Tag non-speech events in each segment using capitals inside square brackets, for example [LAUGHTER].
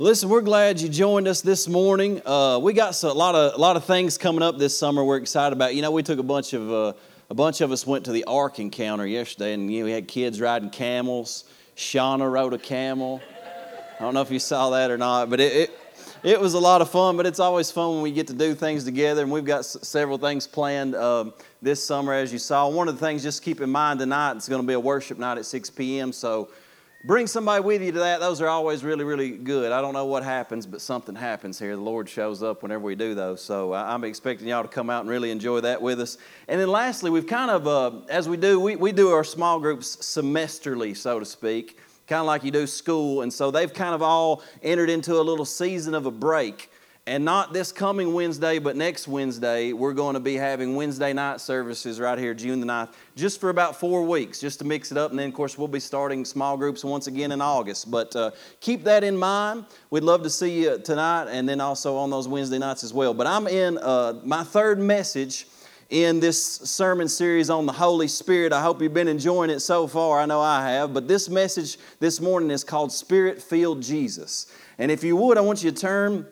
Listen, we're glad you joined us this morning. Uh, we got a lot of a lot of things coming up this summer. We're excited about. You know, we took a bunch of uh, a bunch of us went to the Ark encounter yesterday, and you know, we had kids riding camels. Shauna rode a camel. I don't know if you saw that or not, but it, it it was a lot of fun. But it's always fun when we get to do things together, and we've got s- several things planned um, this summer, as you saw. One of the things, just keep in mind tonight, it's going to be a worship night at 6 p.m. So Bring somebody with you to that. Those are always really, really good. I don't know what happens, but something happens here. The Lord shows up whenever we do those. So I'm expecting y'all to come out and really enjoy that with us. And then lastly, we've kind of, uh, as we do, we, we do our small groups semesterly, so to speak, kind of like you do school. And so they've kind of all entered into a little season of a break. And not this coming Wednesday, but next Wednesday, we're going to be having Wednesday night services right here, June the 9th, just for about four weeks, just to mix it up. And then, of course, we'll be starting small groups once again in August. But uh, keep that in mind. We'd love to see you tonight and then also on those Wednesday nights as well. But I'm in uh, my third message in this sermon series on the Holy Spirit. I hope you've been enjoying it so far. I know I have. But this message this morning is called Spirit Filled Jesus. And if you would, I want you to turn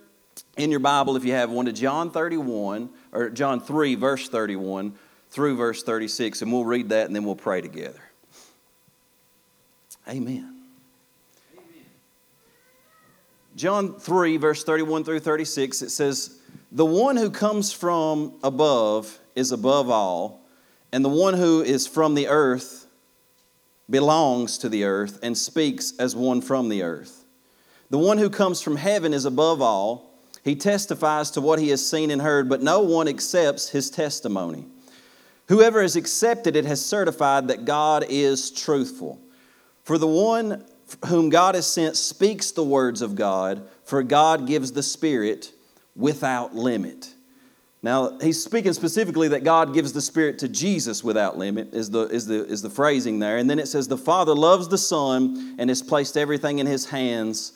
in your Bible, if you have one, to John 31, or John 3, verse 31 through verse 36, and we'll read that and then we'll pray together. Amen. Amen. John 3, verse 31 through 36, it says, The one who comes from above is above all, and the one who is from the earth belongs to the earth and speaks as one from the earth. The one who comes from heaven is above all. He testifies to what he has seen and heard, but no one accepts his testimony. Whoever has accepted it has certified that God is truthful. For the one whom God has sent speaks the words of God, for God gives the Spirit without limit. Now, he's speaking specifically that God gives the Spirit to Jesus without limit, is the, is, the, is the phrasing there. And then it says, The Father loves the Son and has placed everything in his hands.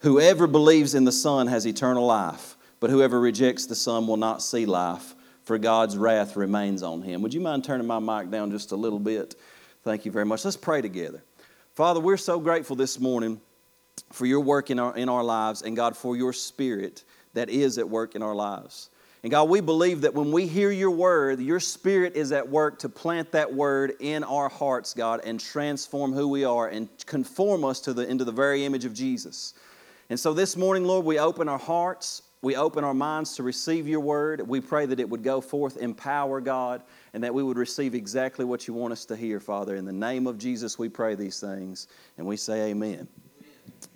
Whoever believes in the Son has eternal life, but whoever rejects the Son will not see life, for God's wrath remains on him. Would you mind turning my mic down just a little bit? Thank you very much. Let's pray together. Father, we're so grateful this morning for your work in our, in our lives, and God, for your spirit that is at work in our lives. And God, we believe that when we hear your word, your spirit is at work to plant that word in our hearts, God, and transform who we are and conform us to the, into the very image of Jesus. And so this morning, Lord, we open our hearts, we open our minds to receive your word. We pray that it would go forth in power, God, and that we would receive exactly what you want us to hear, Father. In the name of Jesus, we pray these things, and we say amen.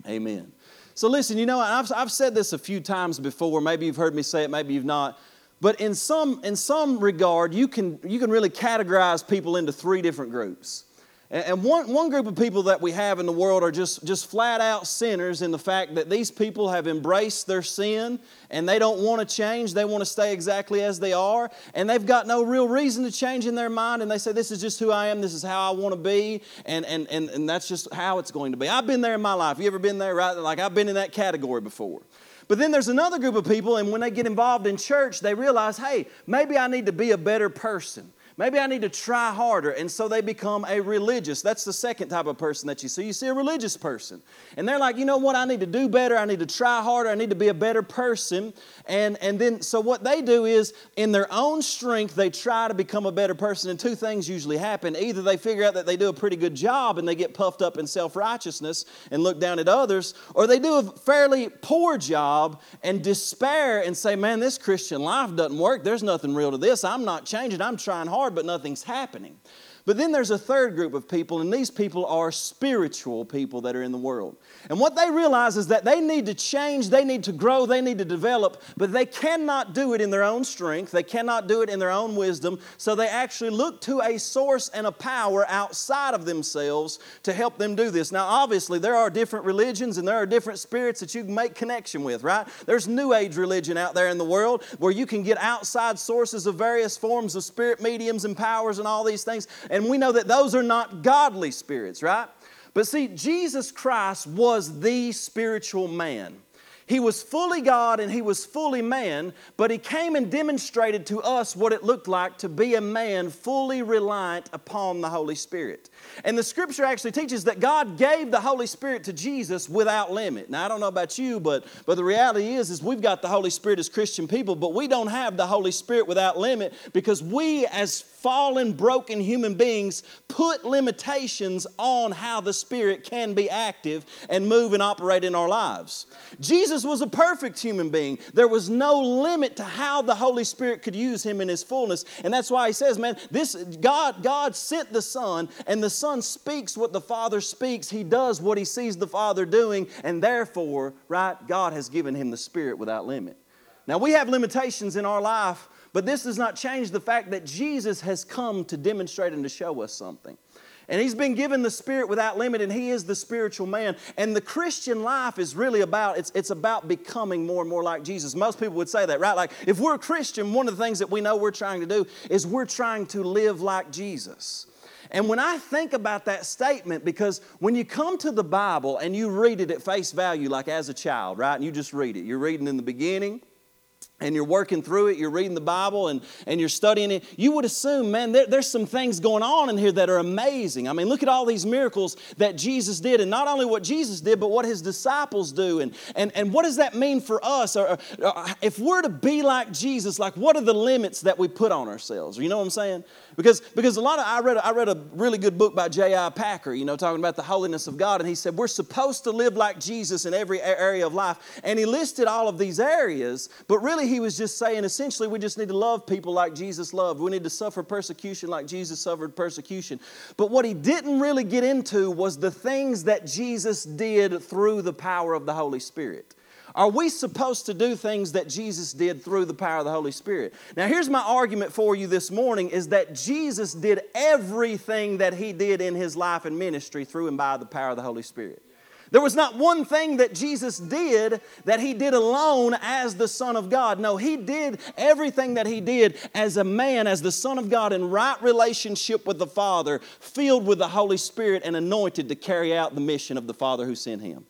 Amen. amen. So listen, you know, I've, I've said this a few times before. Maybe you've heard me say it, maybe you've not. But in some, in some regard, you can, you can really categorize people into three different groups. And one, one group of people that we have in the world are just, just flat out sinners in the fact that these people have embraced their sin and they don't want to change. They want to stay exactly as they are. And they've got no real reason to change in their mind. And they say, This is just who I am. This is how I want to be. And, and, and, and that's just how it's going to be. I've been there in my life. You ever been there, right? Like I've been in that category before. But then there's another group of people, and when they get involved in church, they realize, hey, maybe I need to be a better person. Maybe I need to try harder. And so they become a religious. That's the second type of person that you see. You see a religious person. And they're like, you know what? I need to do better. I need to try harder. I need to be a better person. And, and then, so what they do is, in their own strength, they try to become a better person. And two things usually happen. Either they figure out that they do a pretty good job and they get puffed up in self righteousness and look down at others, or they do a fairly poor job and despair and say, man, this Christian life doesn't work. There's nothing real to this. I'm not changing. I'm trying hard hard, but nothing's happening. But then there's a third group of people, and these people are spiritual people that are in the world. And what they realize is that they need to change, they need to grow, they need to develop, but they cannot do it in their own strength, they cannot do it in their own wisdom, so they actually look to a source and a power outside of themselves to help them do this. Now, obviously, there are different religions and there are different spirits that you can make connection with, right? There's New Age religion out there in the world where you can get outside sources of various forms of spirit mediums and powers and all these things and we know that those are not godly spirits, right? But see, Jesus Christ was the spiritual man. He was fully God and he was fully man, but he came and demonstrated to us what it looked like to be a man fully reliant upon the Holy Spirit. And the scripture actually teaches that God gave the Holy Spirit to Jesus without limit. Now I don't know about you, but, but the reality is is we've got the Holy Spirit as Christian people, but we don't have the Holy Spirit without limit because we as fallen, broken human beings put limitations on how the Spirit can be active and move and operate in our lives. Jesus was a perfect human being. There was no limit to how the Holy Spirit could use him in his fullness. And that's why he says, man, this God, God sent the Son, and the Son speaks what the Father speaks. He does what he sees the Father doing, and therefore, right, God has given him the Spirit without limit. Now, we have limitations in our life but this does not change the fact that Jesus has come to demonstrate and to show us something. And he's been given the spirit without limit, and he is the spiritual man. And the Christian life is really about, it's, it's about becoming more and more like Jesus. Most people would say that, right? Like if we're a Christian, one of the things that we know we're trying to do is we're trying to live like Jesus. And when I think about that statement, because when you come to the Bible and you read it at face value, like as a child, right? And you just read it. You're reading in the beginning, and you're working through it, you're reading the Bible and, and you're studying it, you would assume, man, there, there's some things going on in here that are amazing. I mean, look at all these miracles that Jesus did, and not only what Jesus did, but what his disciples do. And, and, and what does that mean for us? Or, or, if we're to be like Jesus, like what are the limits that we put on ourselves? You know what I'm saying? Because, because a lot of, I read, I read a really good book by J.I. Packer, you know, talking about the holiness of God, and he said, we're supposed to live like Jesus in every area of life. And he listed all of these areas, but really he was just saying essentially we just need to love people like Jesus loved. We need to suffer persecution like Jesus suffered persecution. But what he didn't really get into was the things that Jesus did through the power of the Holy Spirit. Are we supposed to do things that Jesus did through the power of the Holy Spirit? Now, here's my argument for you this morning is that Jesus did everything that he did in his life and ministry through and by the power of the Holy Spirit. There was not one thing that Jesus did that he did alone as the Son of God. No, he did everything that he did as a man, as the Son of God, in right relationship with the Father, filled with the Holy Spirit and anointed to carry out the mission of the Father who sent him.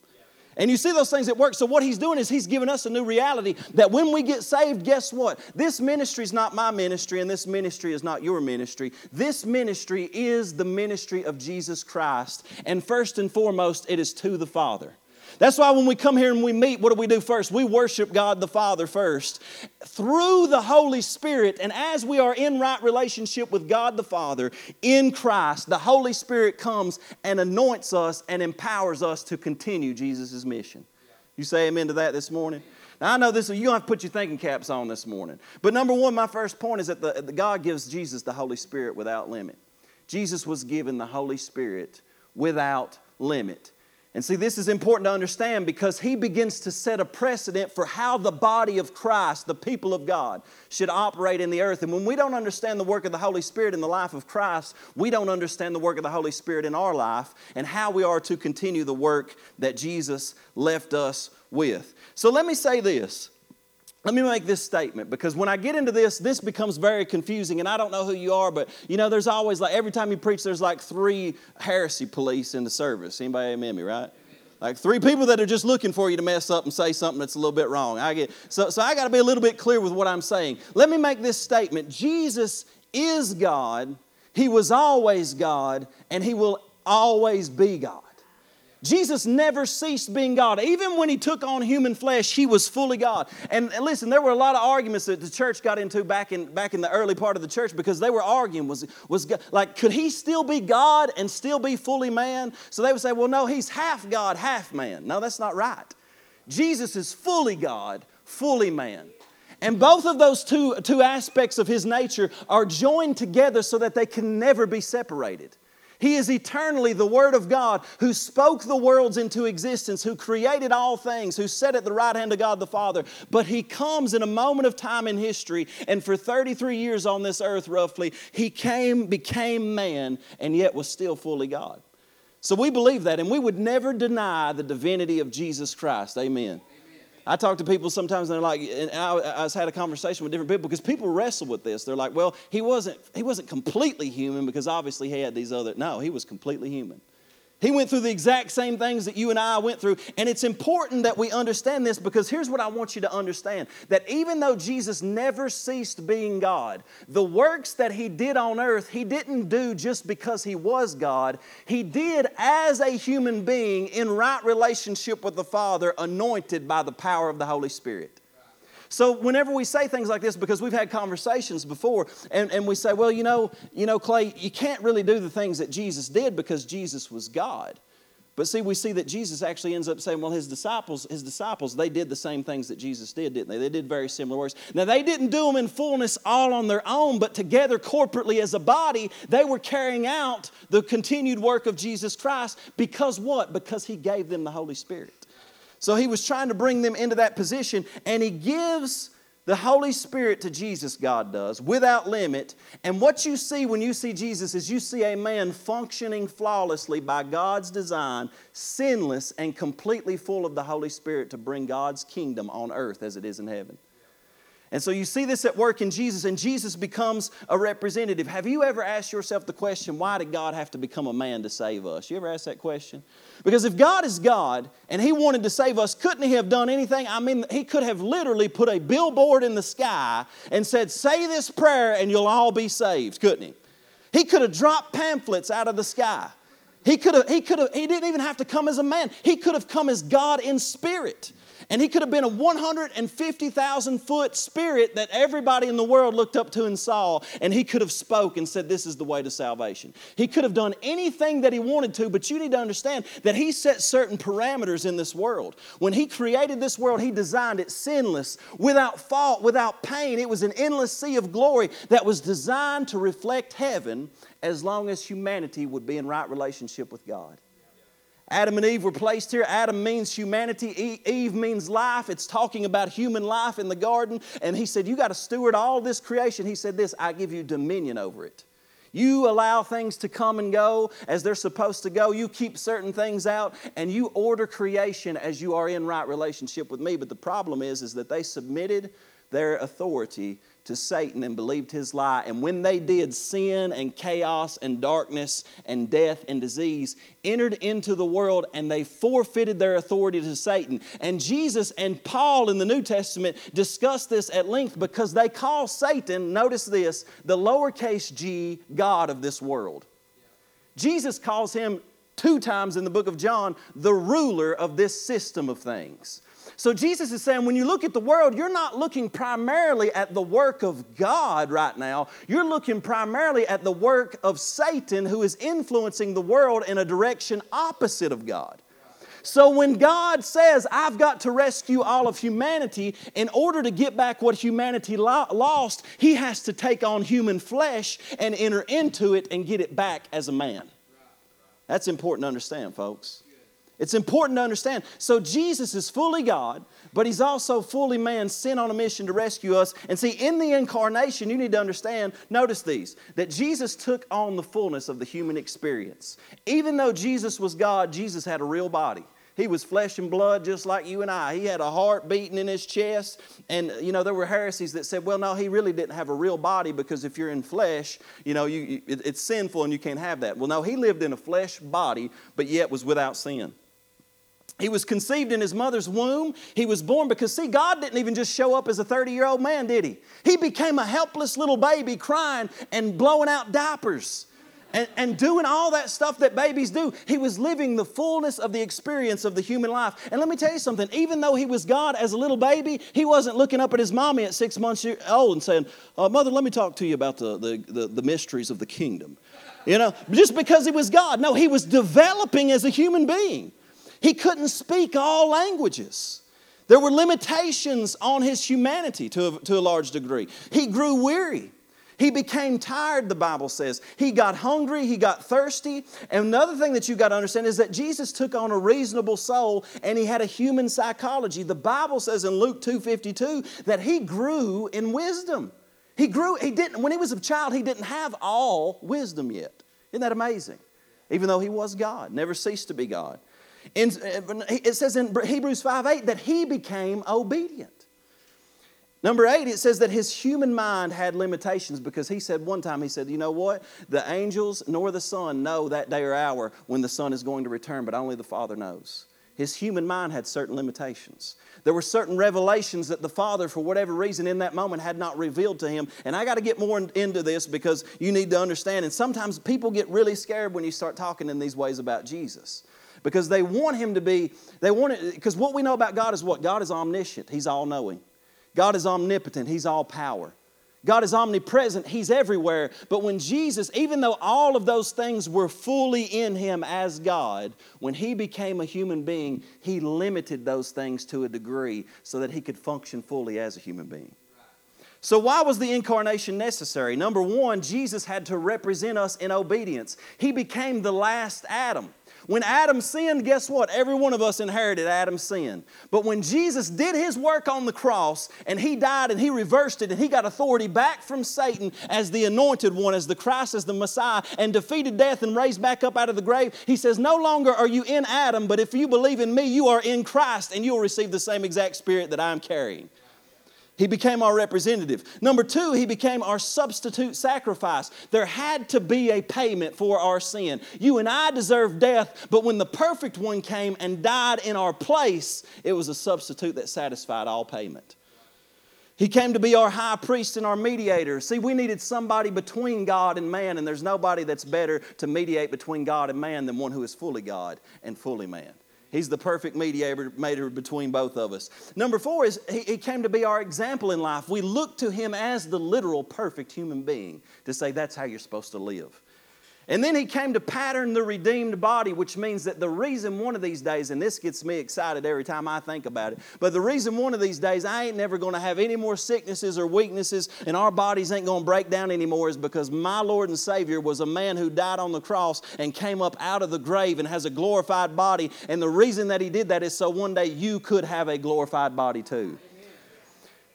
And you see those things at work. So, what he's doing is he's giving us a new reality that when we get saved, guess what? This ministry is not my ministry, and this ministry is not your ministry. This ministry is the ministry of Jesus Christ. And first and foremost, it is to the Father. That's why when we come here and we meet, what do we do first? We worship God the Father first through the Holy Spirit. And as we are in right relationship with God the Father in Christ, the Holy Spirit comes and anoints us and empowers us to continue Jesus' mission. You say amen to that this morning? Now, I know this, you don't have to put your thinking caps on this morning. But number one, my first point is that the, the God gives Jesus the Holy Spirit without limit. Jesus was given the Holy Spirit without limit. And see, this is important to understand because he begins to set a precedent for how the body of Christ, the people of God, should operate in the earth. And when we don't understand the work of the Holy Spirit in the life of Christ, we don't understand the work of the Holy Spirit in our life and how we are to continue the work that Jesus left us with. So let me say this let me make this statement because when I get into this, this becomes very confusing, and I don't know who you are, but you know, there's always like every time you preach, there's like three heresy police in the service. Anybody amen me, right? Like three people that are just looking for you to mess up and say something that's a little bit wrong. I get so, so I got to be a little bit clear with what I'm saying. Let me make this statement: Jesus is God. He was always God, and He will always be God. Jesus never ceased being God. Even when he took on human flesh, he was fully God. And, listen, there were a lot of arguments that the church got into back in, back in the early part of the church because they were arguing was, was like, could he still be God and still be fully man? So they would say, well, no, he's half God, half man. No, that's not right. Jesus is fully God, fully man. And both of those two, two aspects of his nature are joined together so that they can never be separated. He is eternally the Word of God who spoke the worlds into existence, who created all things, who sat at the right hand of God the Father. But He comes in a moment of time in history, and for 33 years on this earth, roughly, He came, became man, and yet was still fully God. So we believe that, and we would never deny the divinity of Jesus Christ. Amen. I talk to people sometimes and they're like, and I, I had a conversation with different people because people wrestle with this. They're like, well, he wasn't, he wasn't completely human because obviously he had these other, no, he was completely human. He went through the exact same things that you and I went through. And it's important that we understand this because here's what I want you to understand that even though Jesus never ceased being God, the works that he did on earth, he didn't do just because he was God. He did as a human being in right relationship with the Father, anointed by the power of the Holy Spirit. So whenever we say things like this, because we've had conversations before, and, and we say, well, you know, you know, Clay, you can't really do the things that Jesus did because Jesus was God. But see, we see that Jesus actually ends up saying, well, his disciples, his disciples, they did the same things that Jesus did, didn't they? They did very similar works. Now, they didn't do them in fullness all on their own, but together corporately as a body, they were carrying out the continued work of Jesus Christ because what? Because he gave them the Holy Spirit. So he was trying to bring them into that position, and he gives the Holy Spirit to Jesus, God does, without limit. And what you see when you see Jesus is you see a man functioning flawlessly by God's design, sinless and completely full of the Holy Spirit to bring God's kingdom on earth as it is in heaven. And so you see this at work in Jesus, and Jesus becomes a representative. Have you ever asked yourself the question, why did God have to become a man to save us? You ever asked that question? Because if God is God and He wanted to save us, couldn't He have done anything? I mean, He could have literally put a billboard in the sky and said, Say this prayer and you'll all be saved, couldn't He? He could have dropped pamphlets out of the sky. He could have, he could have, he didn't even have to come as a man. He could have come as God in spirit. And he could have been a 150,000 foot spirit that everybody in the world looked up to and saw, and he could have spoke and said, This is the way to salvation. He could have done anything that he wanted to, but you need to understand that he set certain parameters in this world. When he created this world, he designed it sinless, without fault, without pain. It was an endless sea of glory that was designed to reflect heaven as long as humanity would be in right relationship with God. Adam and Eve were placed here. Adam means humanity, Eve means life. It's talking about human life in the garden. And he said, You got to steward all this creation. He said, This, I give you dominion over it. You allow things to come and go as they're supposed to go. You keep certain things out and you order creation as you are in right relationship with me. But the problem is, is that they submitted their authority to Satan and believed his lie. And when they did, sin and chaos and darkness and death and disease entered into the world and they forfeited their authority to Satan. And Jesus and Paul in the New Testament discuss this at length because they call Satan, notice this, the lowercase g God of this world. Jesus calls him two times in the book of John the ruler of this system of things. So Jesus is saying when you look at the world, you're not looking primarily at the work of God right now. You're looking primarily at the work of Satan who is influencing the world in a direction opposite of God. So when God says, I've got to rescue all of humanity, in order to get back what humanity lo- lost, He has to take on human flesh and enter into it and get it back as a man. That's important to understand, folks. It's important to understand. So Jesus is fully God, but he's also fully man, sent on a mission to rescue us. And see, in the incarnation, you need to understand, notice these, that Jesus took on the fullness of the human experience. Even though Jesus was God, Jesus had a real body. He was flesh and blood just like you and I. He had a heart beating in his chest. And, you know, there were heresies that said, well, no, he really didn't have a real body because if you're in flesh, you know, you, it, it's sinful and you can't have that. Well, no, he lived in a flesh body, but yet was without sin. He was conceived in his mother's womb. He was born because, see, God didn't even just show up as a 30 year old man, did he? He became a helpless little baby crying and blowing out diapers and, and doing all that stuff that babies do. He was living the fullness of the experience of the human life. And let me tell you something even though he was God as a little baby, he wasn't looking up at his mommy at six months old and saying, uh, Mother, let me talk to you about the, the, the, the mysteries of the kingdom. You know, just because he was God. No, he was developing as a human being. He couldn't speak all languages. There were limitations on his humanity to a, to a large degree. He grew weary. He became tired, the Bible says. He got hungry, he got thirsty. And another thing that you got to understand is that Jesus took on a reasonable soul and he had a human psychology. The Bible says in Luke 2:52 that he grew in wisdom. He grew, he didn't, when he was a child, he didn't have all wisdom yet. Isn't that amazing? Even though he was God, never ceased to be God. In, uh, it says in Hebrews 5 8 that he became obedient. Number eight, it says that his human mind had limitations because he said one time, he said, You know what? The angels nor the Son know that day or hour when the Son is going to return, but only the Father knows. His human mind had certain limitations. There were certain revelations that the Father, for whatever reason, in that moment had not revealed to him. And I got to get more into this because you need to understand. And sometimes people get really scared when you start talking in these ways about Jesus because they want him to be, they want it, because what we know about God is what? God is omniscient, He's all knowing. God is omnipotent, He's all power. God is omnipresent, He's everywhere. But when Jesus, even though all of those things were fully in Him as God, when He became a human being, He limited those things to a degree so that He could function fully as a human being. So, why was the incarnation necessary? Number one, Jesus had to represent us in obedience. He became the last Adam. When Adam sinned, guess what? Every one of us inherited Adam's sin. But when Jesus did his work on the cross and he died and he reversed it and he got authority back from Satan as the anointed one, as the Christ, as the Messiah, and defeated death and raised back up out of the grave, he says, No longer are you in Adam, but if you believe in me, you are in Christ and you'll receive the same exact spirit that I'm carrying. He became our representative. Number two, he became our substitute sacrifice. There had to be a payment for our sin. You and I deserve death, but when the perfect one came and died in our place, it was a substitute that satisfied all payment. He came to be our high priest and our mediator. See, we needed somebody between God and man, and there's nobody that's better to mediate between God and man than one who is fully God and fully man. He's the perfect mediator between both of us. Number four is he, he came to be our example in life. We look to him as the literal perfect human being to say that's how you're supposed to live. And then he came to pattern the redeemed body, which means that the reason one of these days, and this gets me excited every time I think about it, but the reason one of these days I ain't never going to have any more sicknesses or weaknesses and our bodies ain't going to break down anymore is because my Lord and Savior was a man who died on the cross and came up out of the grave and has a glorified body. And the reason that he did that is so one day you could have a glorified body too.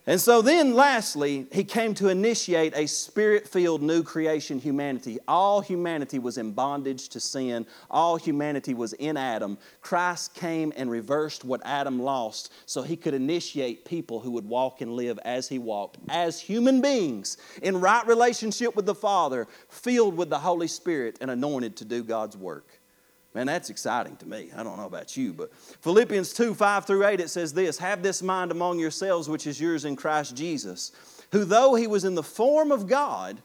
And so then, lastly, he came to initiate a spirit filled new creation humanity. All humanity was in bondage to sin, all humanity was in Adam. Christ came and reversed what Adam lost so he could initiate people who would walk and live as he walked, as human beings, in right relationship with the Father, filled with the Holy Spirit, and anointed to do God's work. Man, that's exciting to me. I don't know about you, but Philippians 2 5 through 8, it says this Have this mind among yourselves, which is yours in Christ Jesus, who, though he was in the form of God,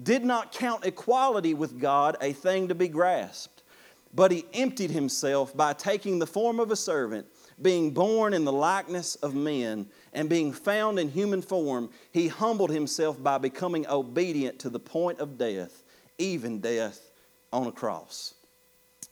did not count equality with God a thing to be grasped, but he emptied himself by taking the form of a servant, being born in the likeness of men, and being found in human form, he humbled himself by becoming obedient to the point of death, even death on a cross.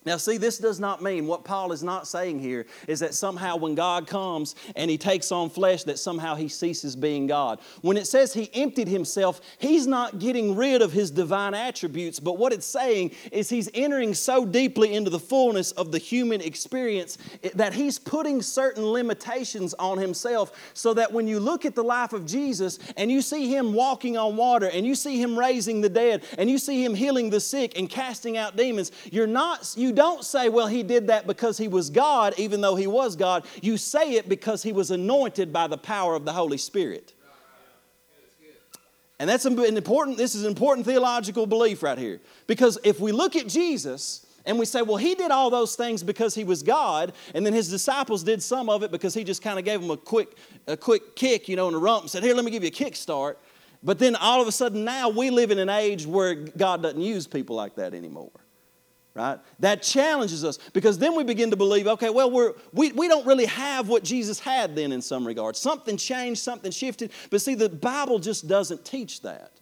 Now, see, this does not mean what Paul is not saying here is that somehow when God comes and he takes on flesh, that somehow he ceases being God. When it says he emptied himself, he's not getting rid of his divine attributes, but what it's saying is he's entering so deeply into the fullness of the human experience that he's putting certain limitations on himself so that when you look at the life of Jesus and you see him walking on water and you see him raising the dead and you see him healing the sick and casting out demons, you're not, you you don't say, well, he did that because he was God, even though he was God. You say it because he was anointed by the power of the Holy Spirit. And that's an important, this is an important theological belief right here. Because if we look at Jesus and we say, well, he did all those things because he was God, and then his disciples did some of it because he just kind of gave them a quick, a quick kick, you know, in the rump and said, here, let me give you a kickstart. But then all of a sudden now we live in an age where God doesn't use people like that anymore right? That challenges us because then we begin to believe, okay, well, we're, we, we don't really have what Jesus had then in some regards. Something changed, something shifted. But see, the Bible just doesn't teach that.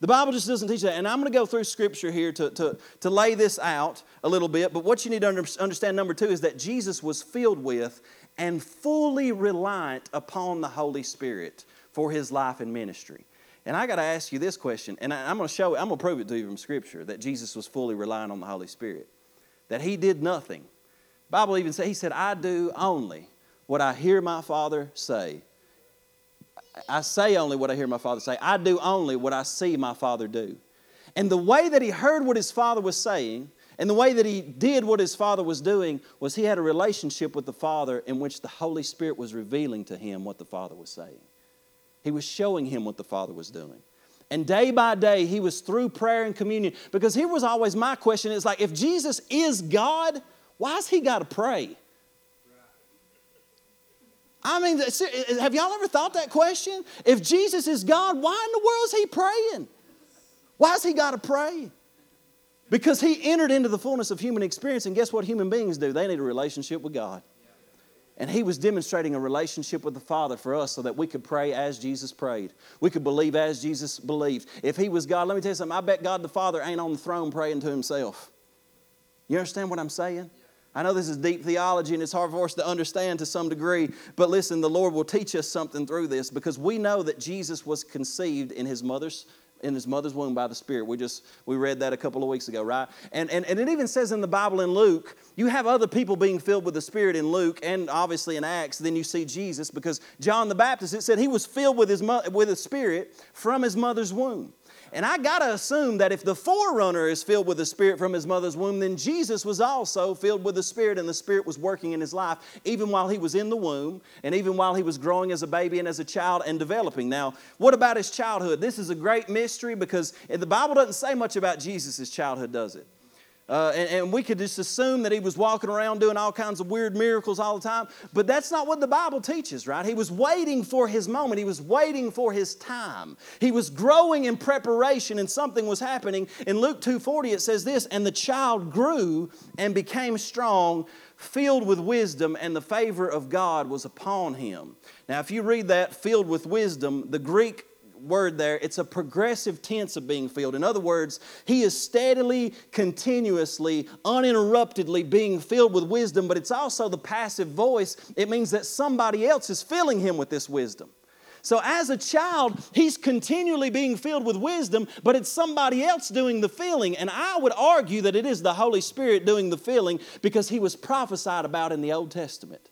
The Bible just doesn't teach that. And I'm going to go through scripture here to, to, to lay this out a little bit. But what you need to understand, number two, is that Jesus was filled with and fully reliant upon the Holy Spirit for his life and ministry. And I got to ask you this question, and I'm going to show, I'm going to prove it to you from Scripture that Jesus was fully relying on the Holy Spirit, that he did nothing. Bible even says, he said, I do only what I hear my Father say. I say only what I hear my Father say. I do only what I see my Father do. And the way that he heard what his Father was saying, and the way that he did what his Father was doing, was he had a relationship with the Father in which the Holy Spirit was revealing to him what the Father was saying. He was showing him what the Father was doing. And day by day, he was through prayer and communion. Because here was always my question it's like, if Jesus is God, why has he got to pray? I mean, have y'all ever thought that question? If Jesus is God, why in the world is he praying? Why has he got to pray? Because he entered into the fullness of human experience, and guess what human beings do? They need a relationship with God. And he was demonstrating a relationship with the Father for us so that we could pray as Jesus prayed. We could believe as Jesus believed. If he was God, let me tell you something, I bet God the Father ain't on the throne praying to himself. You understand what I'm saying? I know this is deep theology and it's hard for us to understand to some degree, but listen, the Lord will teach us something through this because we know that Jesus was conceived in his mother's in his mother's womb by the Spirit. We just we read that a couple of weeks ago, right? And, and and it even says in the Bible in Luke, you have other people being filled with the Spirit in Luke and obviously in Acts. Then you see Jesus because John the Baptist it said he was filled with his with the Spirit from his mother's womb. And I got to assume that if the forerunner is filled with the Spirit from his mother's womb, then Jesus was also filled with the Spirit, and the Spirit was working in his life even while he was in the womb and even while he was growing as a baby and as a child and developing. Now, what about his childhood? This is a great mystery because the Bible doesn't say much about Jesus' childhood, does it? Uh, and, and, we could just assume that he was walking around doing all kinds of weird miracles all the time. But that's not what the Bible teaches, right? He was waiting for his moment, he was waiting for his time. He was growing in preparation, and something was happening. In Luke 2:40, it says this, and the child grew and became strong, filled with wisdom, and the favor of God was upon him. Now, if you read that, filled with wisdom, the Greek word there, it's a progressive tense of being filled. In other words, he is steadily, continuously, uninterruptedly being filled with wisdom, but it's also the passive voice. It means that somebody else is filling him with this wisdom. So, as a child, he's continually being filled with wisdom, but it's somebody else doing the filling. And I would argue that it is the Holy Spirit doing the filling because he was prophesied about in the Old Testament.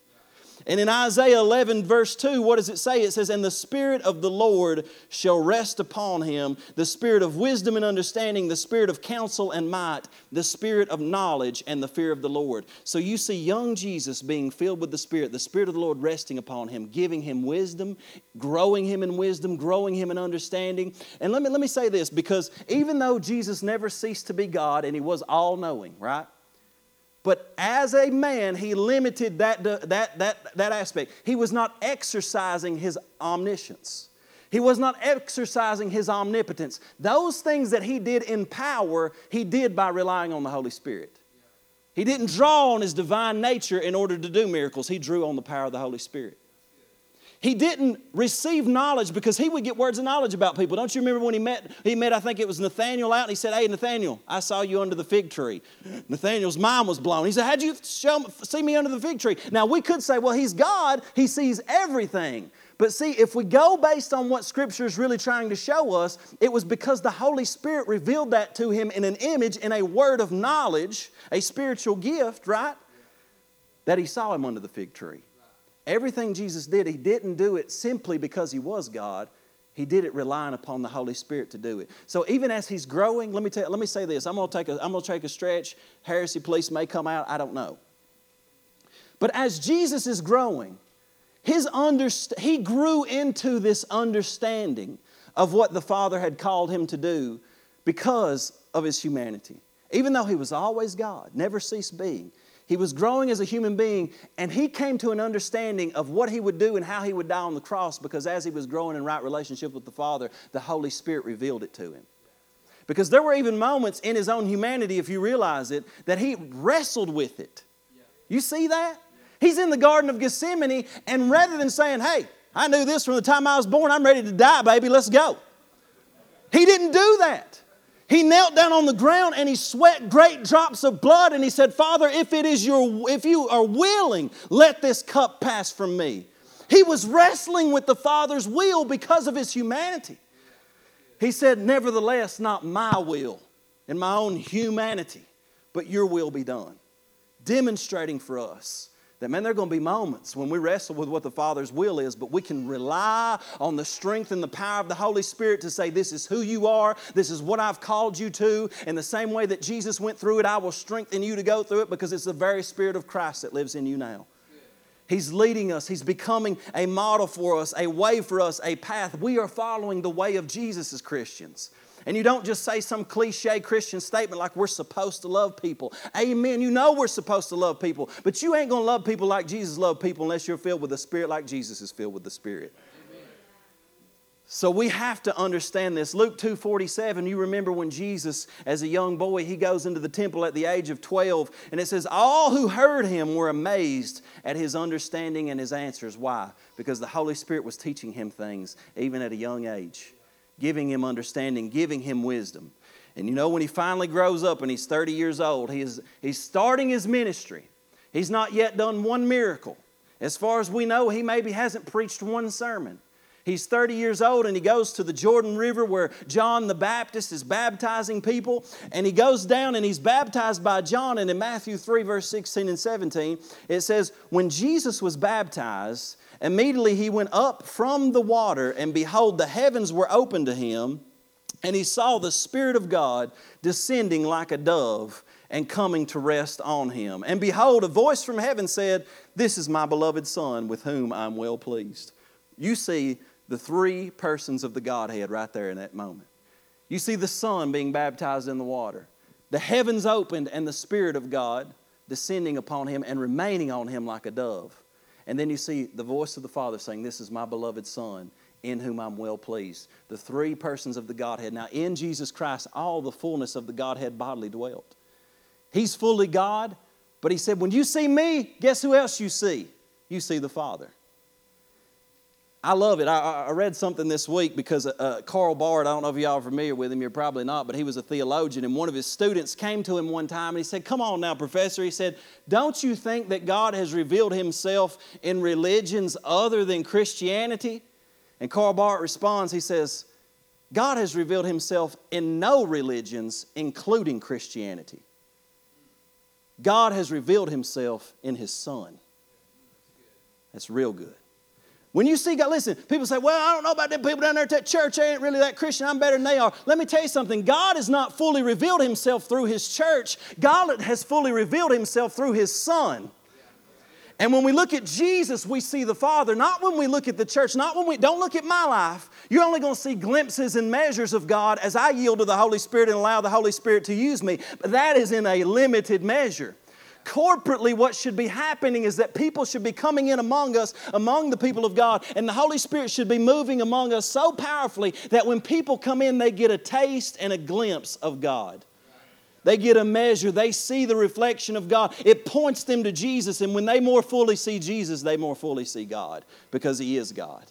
And in Isaiah 11, verse 2, what does it say? It says, And the Spirit of the Lord shall rest upon him, the Spirit of wisdom and understanding, the Spirit of counsel and might, the Spirit of knowledge and the fear of the Lord. So you see young Jesus being filled with the Spirit, the Spirit of the Lord resting upon him, giving him wisdom, growing him in wisdom, growing him in understanding. And let me, let me say this because even though Jesus never ceased to be God and he was all knowing, right? But as a man, he limited that, that, that, that aspect. He was not exercising his omniscience. He was not exercising his omnipotence. Those things that he did in power, he did by relying on the Holy Spirit. He didn't draw on his divine nature in order to do miracles, he drew on the power of the Holy Spirit. He didn't receive knowledge because he would get words of knowledge about people. Don't you remember when he met, he met, I think it was Nathaniel out, and he said, Hey, Nathaniel, I saw you under the fig tree. Nathaniel's mind was blown. He said, How'd you show, see me under the fig tree? Now, we could say, Well, he's God, he sees everything. But see, if we go based on what Scripture is really trying to show us, it was because the Holy Spirit revealed that to him in an image, in a word of knowledge, a spiritual gift, right? That he saw him under the fig tree. Everything Jesus did, he didn't do it simply because he was God. He did it relying upon the Holy Spirit to do it. So even as he's growing, let me tell, let me say this. I'm gonna take a I'm gonna take a stretch. Heresy police may come out. I don't know. But as Jesus is growing, his underst- he grew into this understanding of what the Father had called him to do because of his humanity. Even though he was always God, never ceased being, he was growing as a human being, and he came to an understanding of what he would do and how he would die on the cross because as he was growing in right relationship with the Father, the Holy Spirit revealed it to him. Because there were even moments in his own humanity, if you realize it, that he wrestled with it. You see that? He's in the Garden of Gethsemane, and rather than saying, Hey, I knew this from the time I was born, I'm ready to die, baby, let's go. He didn't do that. He knelt down on the ground and he sweat great drops of blood and he said, Father, if it is your, if you are willing, let this cup pass from me. He was wrestling with the Father's will because of his humanity. He said, Nevertheless, not my will and my own humanity, but your will be done. Demonstrating for us that, man, there are going to be moments when we wrestle with what the Father's will is, but we can rely on the strength and the power of the Holy Spirit to say, This is who you are, this is what I've called you to. In the same way that Jesus went through it, I will strengthen you to go through it because it's the very Spirit of Christ that lives in you now. He's leading us. He's becoming a model for us, a way for us, a path. We are following the way of Jesus as Christians. And you don't just say some cliche Christian statement like we're supposed to love people. Amen. You know we're supposed to love people, but you ain't going to love people like Jesus loved people unless you're filled with the Spirit like Jesus is filled with the Spirit. So we have to understand this. Luke 2:47, you remember when Jesus as a young boy, he goes into the temple at the age of 12 and it says all who heard him were amazed at his understanding and his answers. Why? Because the Holy Spirit was teaching him things even at a young age, giving him understanding, giving him wisdom. And you know when he finally grows up and he's 30 years old, he is, he's starting his ministry. He's not yet done one miracle. As far as we know, he maybe hasn't preached one sermon. He's 30 years old and he goes to the Jordan River where John the Baptist is baptizing people. And he goes down and he's baptized by John. And in Matthew 3, verse 16 and 17, it says, When Jesus was baptized, immediately he went up from the water, and behold, the heavens were opened to him. And he saw the Spirit of God descending like a dove and coming to rest on him. And behold, a voice from heaven said, This is my beloved Son, with whom I'm well pleased. You see the three persons of the Godhead right there in that moment. You see the Son being baptized in the water, the heavens opened, and the Spirit of God descending upon him and remaining on him like a dove. And then you see the voice of the Father saying, This is my beloved Son, in whom I'm well pleased. The three persons of the Godhead. Now, in Jesus Christ, all the fullness of the Godhead bodily dwelt. He's fully God, but He said, When you see me, guess who else you see? You see the Father. I love it. I, I, read something this week because uh, Karl Barth, I don't know if y'all are familiar with him, you're probably not, but he was a theologian, and one of his students came to him one time and he said, Come on now, professor. He said, Don't you think that God has revealed himself in religions other than Christianity? And Karl Barth responds, He says, God has revealed himself in no religions, including Christianity. God has revealed himself in his Son. That's real good. When you see God, listen, people say, well, I don't know about them people down there at that church. They ain't really that Christian. I'm better than they are. Let me tell you something. God has not fully revealed himself through his church. God has fully revealed himself through his son. And when we look at Jesus, we see the Father. Not when we look at the church, not when we don't look at my life. You're only going to see glimpses and measures of God as I yield to the Holy Spirit and allow the Holy Spirit to use me. But that is in a limited measure corporately, what should be happening is that people should be coming in among us, among the people of God, and the Holy Spirit should be moving among us so powerfully that when people come in, they get a taste and a glimpse of God. They get a measure, they see the reflection of God. It points them to Jesus, and when they more fully see Jesus, they more fully see God because He is God.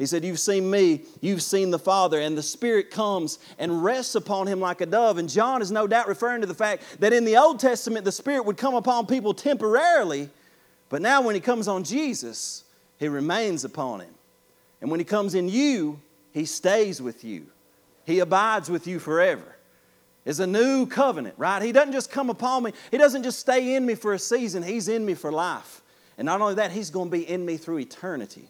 He said, You've seen me, you've seen the Father, and the Spirit comes and rests upon him like a dove. And John is no doubt referring to the fact that in the Old Testament, the Spirit would come upon people temporarily, but now when he comes on Jesus, he remains upon him. And when he comes in you, he stays with you, he abides with you forever. It's a new covenant, right? He doesn't just come upon me, he doesn't just stay in me for a season, he's in me for life. And not only that, he's going to be in me through eternity.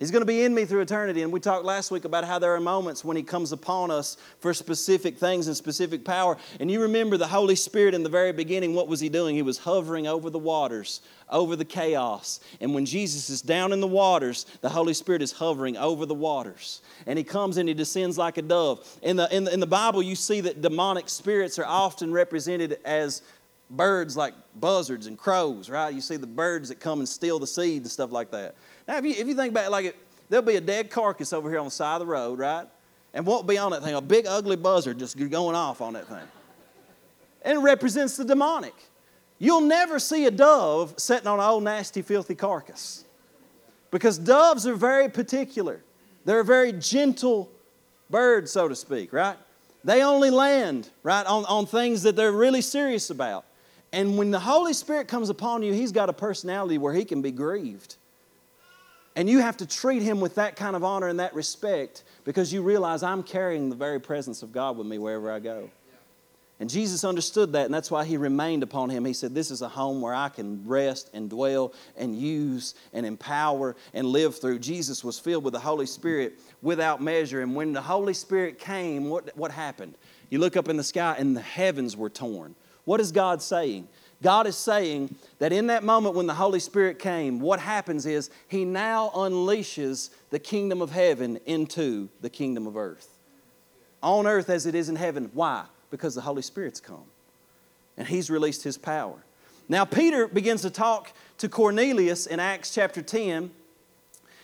He's going to be in me through eternity. And we talked last week about how there are moments when He comes upon us for specific things and specific power. And you remember the Holy Spirit in the very beginning, what was He doing? He was hovering over the waters, over the chaos. And when Jesus is down in the waters, the Holy Spirit is hovering over the waters. And He comes and He descends like a dove. In the, in the, in the Bible, you see that demonic spirits are often represented as birds like buzzards and crows, right? You see the birds that come and steal the seed and stuff like that. Now, if you, if you think about like it, there'll be a dead carcass over here on the side of the road, right? And won't be on that thing, a big ugly buzzard just going off on that thing. And it represents the demonic. You'll never see a dove sitting on an old, nasty, filthy carcass. Because doves are very particular. They're a very gentle bird, so to speak, right? They only land, right, on, on things that they're really serious about. And when the Holy Spirit comes upon you, He's got a personality where He can be grieved. And you have to treat him with that kind of honor and that respect because you realize I'm carrying the very presence of God with me wherever I go. And Jesus understood that, and that's why he remained upon him. He said, This is a home where I can rest and dwell and use and empower and live through. Jesus was filled with the Holy Spirit without measure. And when the Holy Spirit came, what, what happened? You look up in the sky, and the heavens were torn. What is God saying? God is saying that in that moment when the Holy Spirit came, what happens is He now unleashes the kingdom of heaven into the kingdom of earth. On earth as it is in heaven. Why? Because the Holy Spirit's come and He's released His power. Now, Peter begins to talk to Cornelius in Acts chapter 10.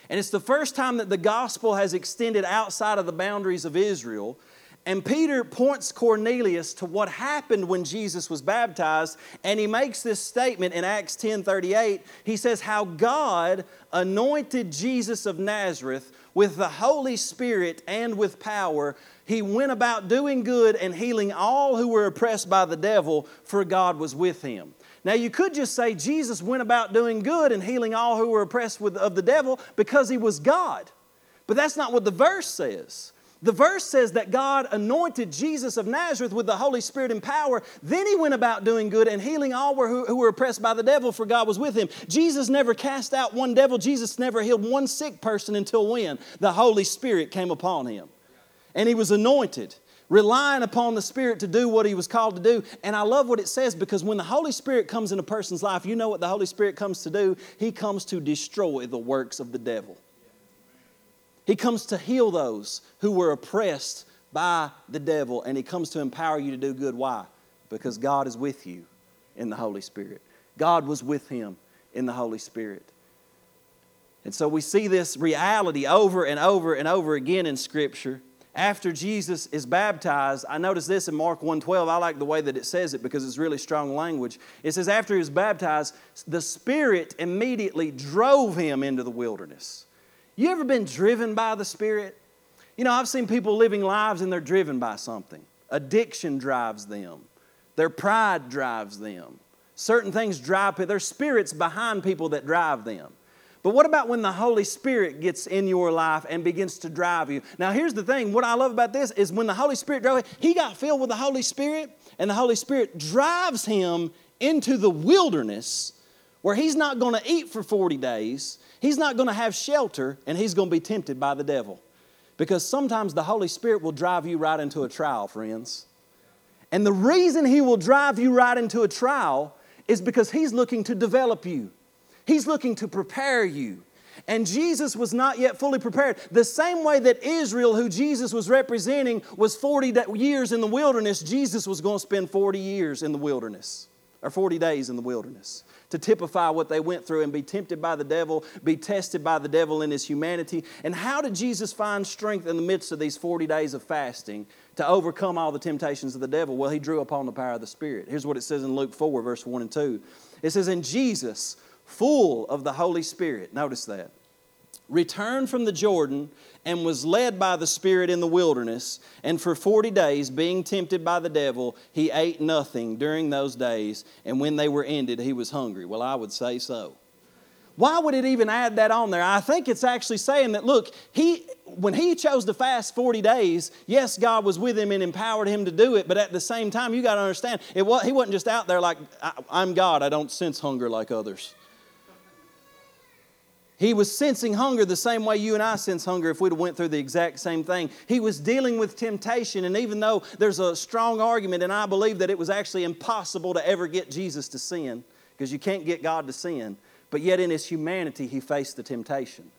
And it's the first time that the gospel has extended outside of the boundaries of Israel. And Peter points Cornelius to what happened when Jesus was baptized, and he makes this statement in Acts 10 38. He says, How God anointed Jesus of Nazareth with the Holy Spirit and with power. He went about doing good and healing all who were oppressed by the devil, for God was with him. Now, you could just say Jesus went about doing good and healing all who were oppressed with, of the devil because he was God. But that's not what the verse says. The verse says that God anointed Jesus of Nazareth with the Holy Spirit and power. Then he went about doing good and healing all who, who were oppressed by the devil, for God was with him. Jesus never cast out one devil. Jesus never healed one sick person until when? The Holy Spirit came upon him. And he was anointed relying upon the Spirit to do what he was called to do. And I love what it says because when the Holy Spirit comes in a person's life, you know what the Holy Spirit comes to do? He comes to destroy the works of the devil. He comes to heal those who were oppressed by the devil, and he comes to empower you to do good. Why? Because God is with you in the Holy Spirit. God was with him in the Holy Spirit. And so we see this reality over and over and over again in Scripture after Jesus is baptized, I notice this in Mark 1:12. I like the way that it says it because it's really strong language. It says after he was baptized, the Spirit immediately drove him into the wilderness. You ever been driven by the Spirit? You know, I've seen people living lives and they're driven by something. Addiction drives them. Their pride drives them. Certain things drive people. There's spirits behind people that drive them. But what about when the Holy Spirit gets in your life and begins to drive you? Now, here's the thing what I love about this is when the Holy Spirit drove, he got filled with the Holy Spirit, and the Holy Spirit drives him into the wilderness where he's not going to eat for 40 days, he's not going to have shelter, and he's going to be tempted by the devil. Because sometimes the Holy Spirit will drive you right into a trial, friends. And the reason he will drive you right into a trial is because he's looking to develop you. He's looking to prepare you. And Jesus was not yet fully prepared. The same way that Israel, who Jesus was representing, was 40 years in the wilderness, Jesus was going to spend 40 years in the wilderness, or 40 days in the wilderness, to typify what they went through and be tempted by the devil, be tested by the devil in his humanity. And how did Jesus find strength in the midst of these 40 days of fasting to overcome all the temptations of the devil? Well, he drew upon the power of the Spirit. Here's what it says in Luke 4, verse 1 and 2. It says, And Jesus, full of the Holy Spirit. Notice that. Returned from the Jordan and was led by the Spirit in the wilderness. And for 40 days, being tempted by the devil, he ate nothing during those days. And when they were ended, he was hungry. Well, I would say so. Why would it even add that on there? I think it's actually saying that, look, he, when he chose to fast 40 days, yes, God was with him and empowered him to do it, but at the same time, you got to understand, it was, he wasn't just out there like, I'm God, I don't sense hunger like others. He was sensing hunger the same way you and I sense hunger if we'd have went through the exact same thing. He was dealing with temptation, and even though there's a strong argument, and I believe that it was actually impossible to ever get Jesus to sin, because you can't get God to sin, but yet in his humanity, he faced the temptation.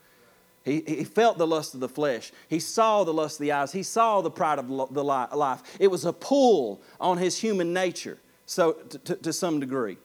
He, he felt the lust of the flesh. He saw the lust of the eyes. He saw the pride of the life. It was a pull on his human nature, so to, to, to some degree.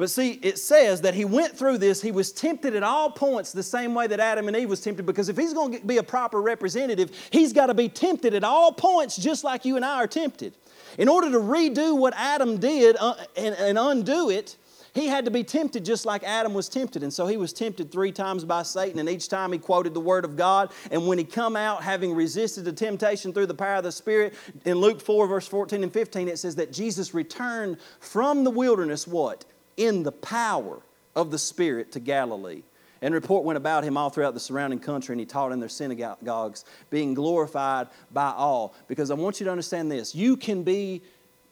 But see, it says that he went through this, he was tempted at all points the same way that Adam and Eve was tempted, because if he's going to be a proper representative, he's got to be tempted at all points just like you and I are tempted. In order to redo what Adam did uh, and, and undo it, he had to be tempted just like Adam was tempted. And so he was tempted three times by Satan, and each time he quoted the word of God. And when he come out having resisted the temptation through the power of the Spirit, in Luke 4, verse 14 and 15, it says that Jesus returned from the wilderness, what? In the power of the Spirit to Galilee. And report went about him all throughout the surrounding country, and he taught in their synagogues, being glorified by all. Because I want you to understand this. You can be,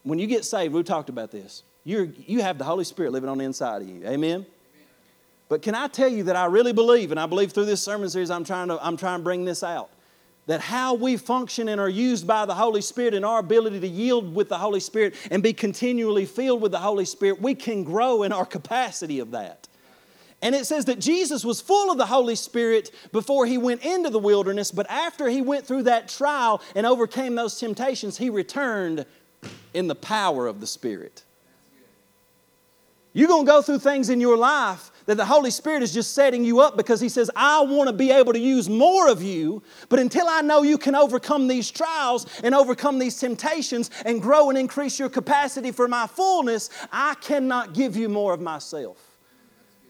when you get saved, we talked about this. You're, you have the Holy Spirit living on the inside of you. Amen? But can I tell you that I really believe, and I believe through this sermon series I'm trying to, I'm trying to bring this out, that how we function and are used by the Holy Spirit and our ability to yield with the Holy Spirit and be continually filled with the Holy Spirit, we can grow in our capacity of that. And it says that Jesus was full of the Holy Spirit before he went into the wilderness, but after he went through that trial and overcame those temptations, he returned in the power of the Spirit. You're going to go through things in your life that the Holy Spirit is just setting you up because He says, I want to be able to use more of you, but until I know you can overcome these trials and overcome these temptations and grow and increase your capacity for my fullness, I cannot give you more of myself.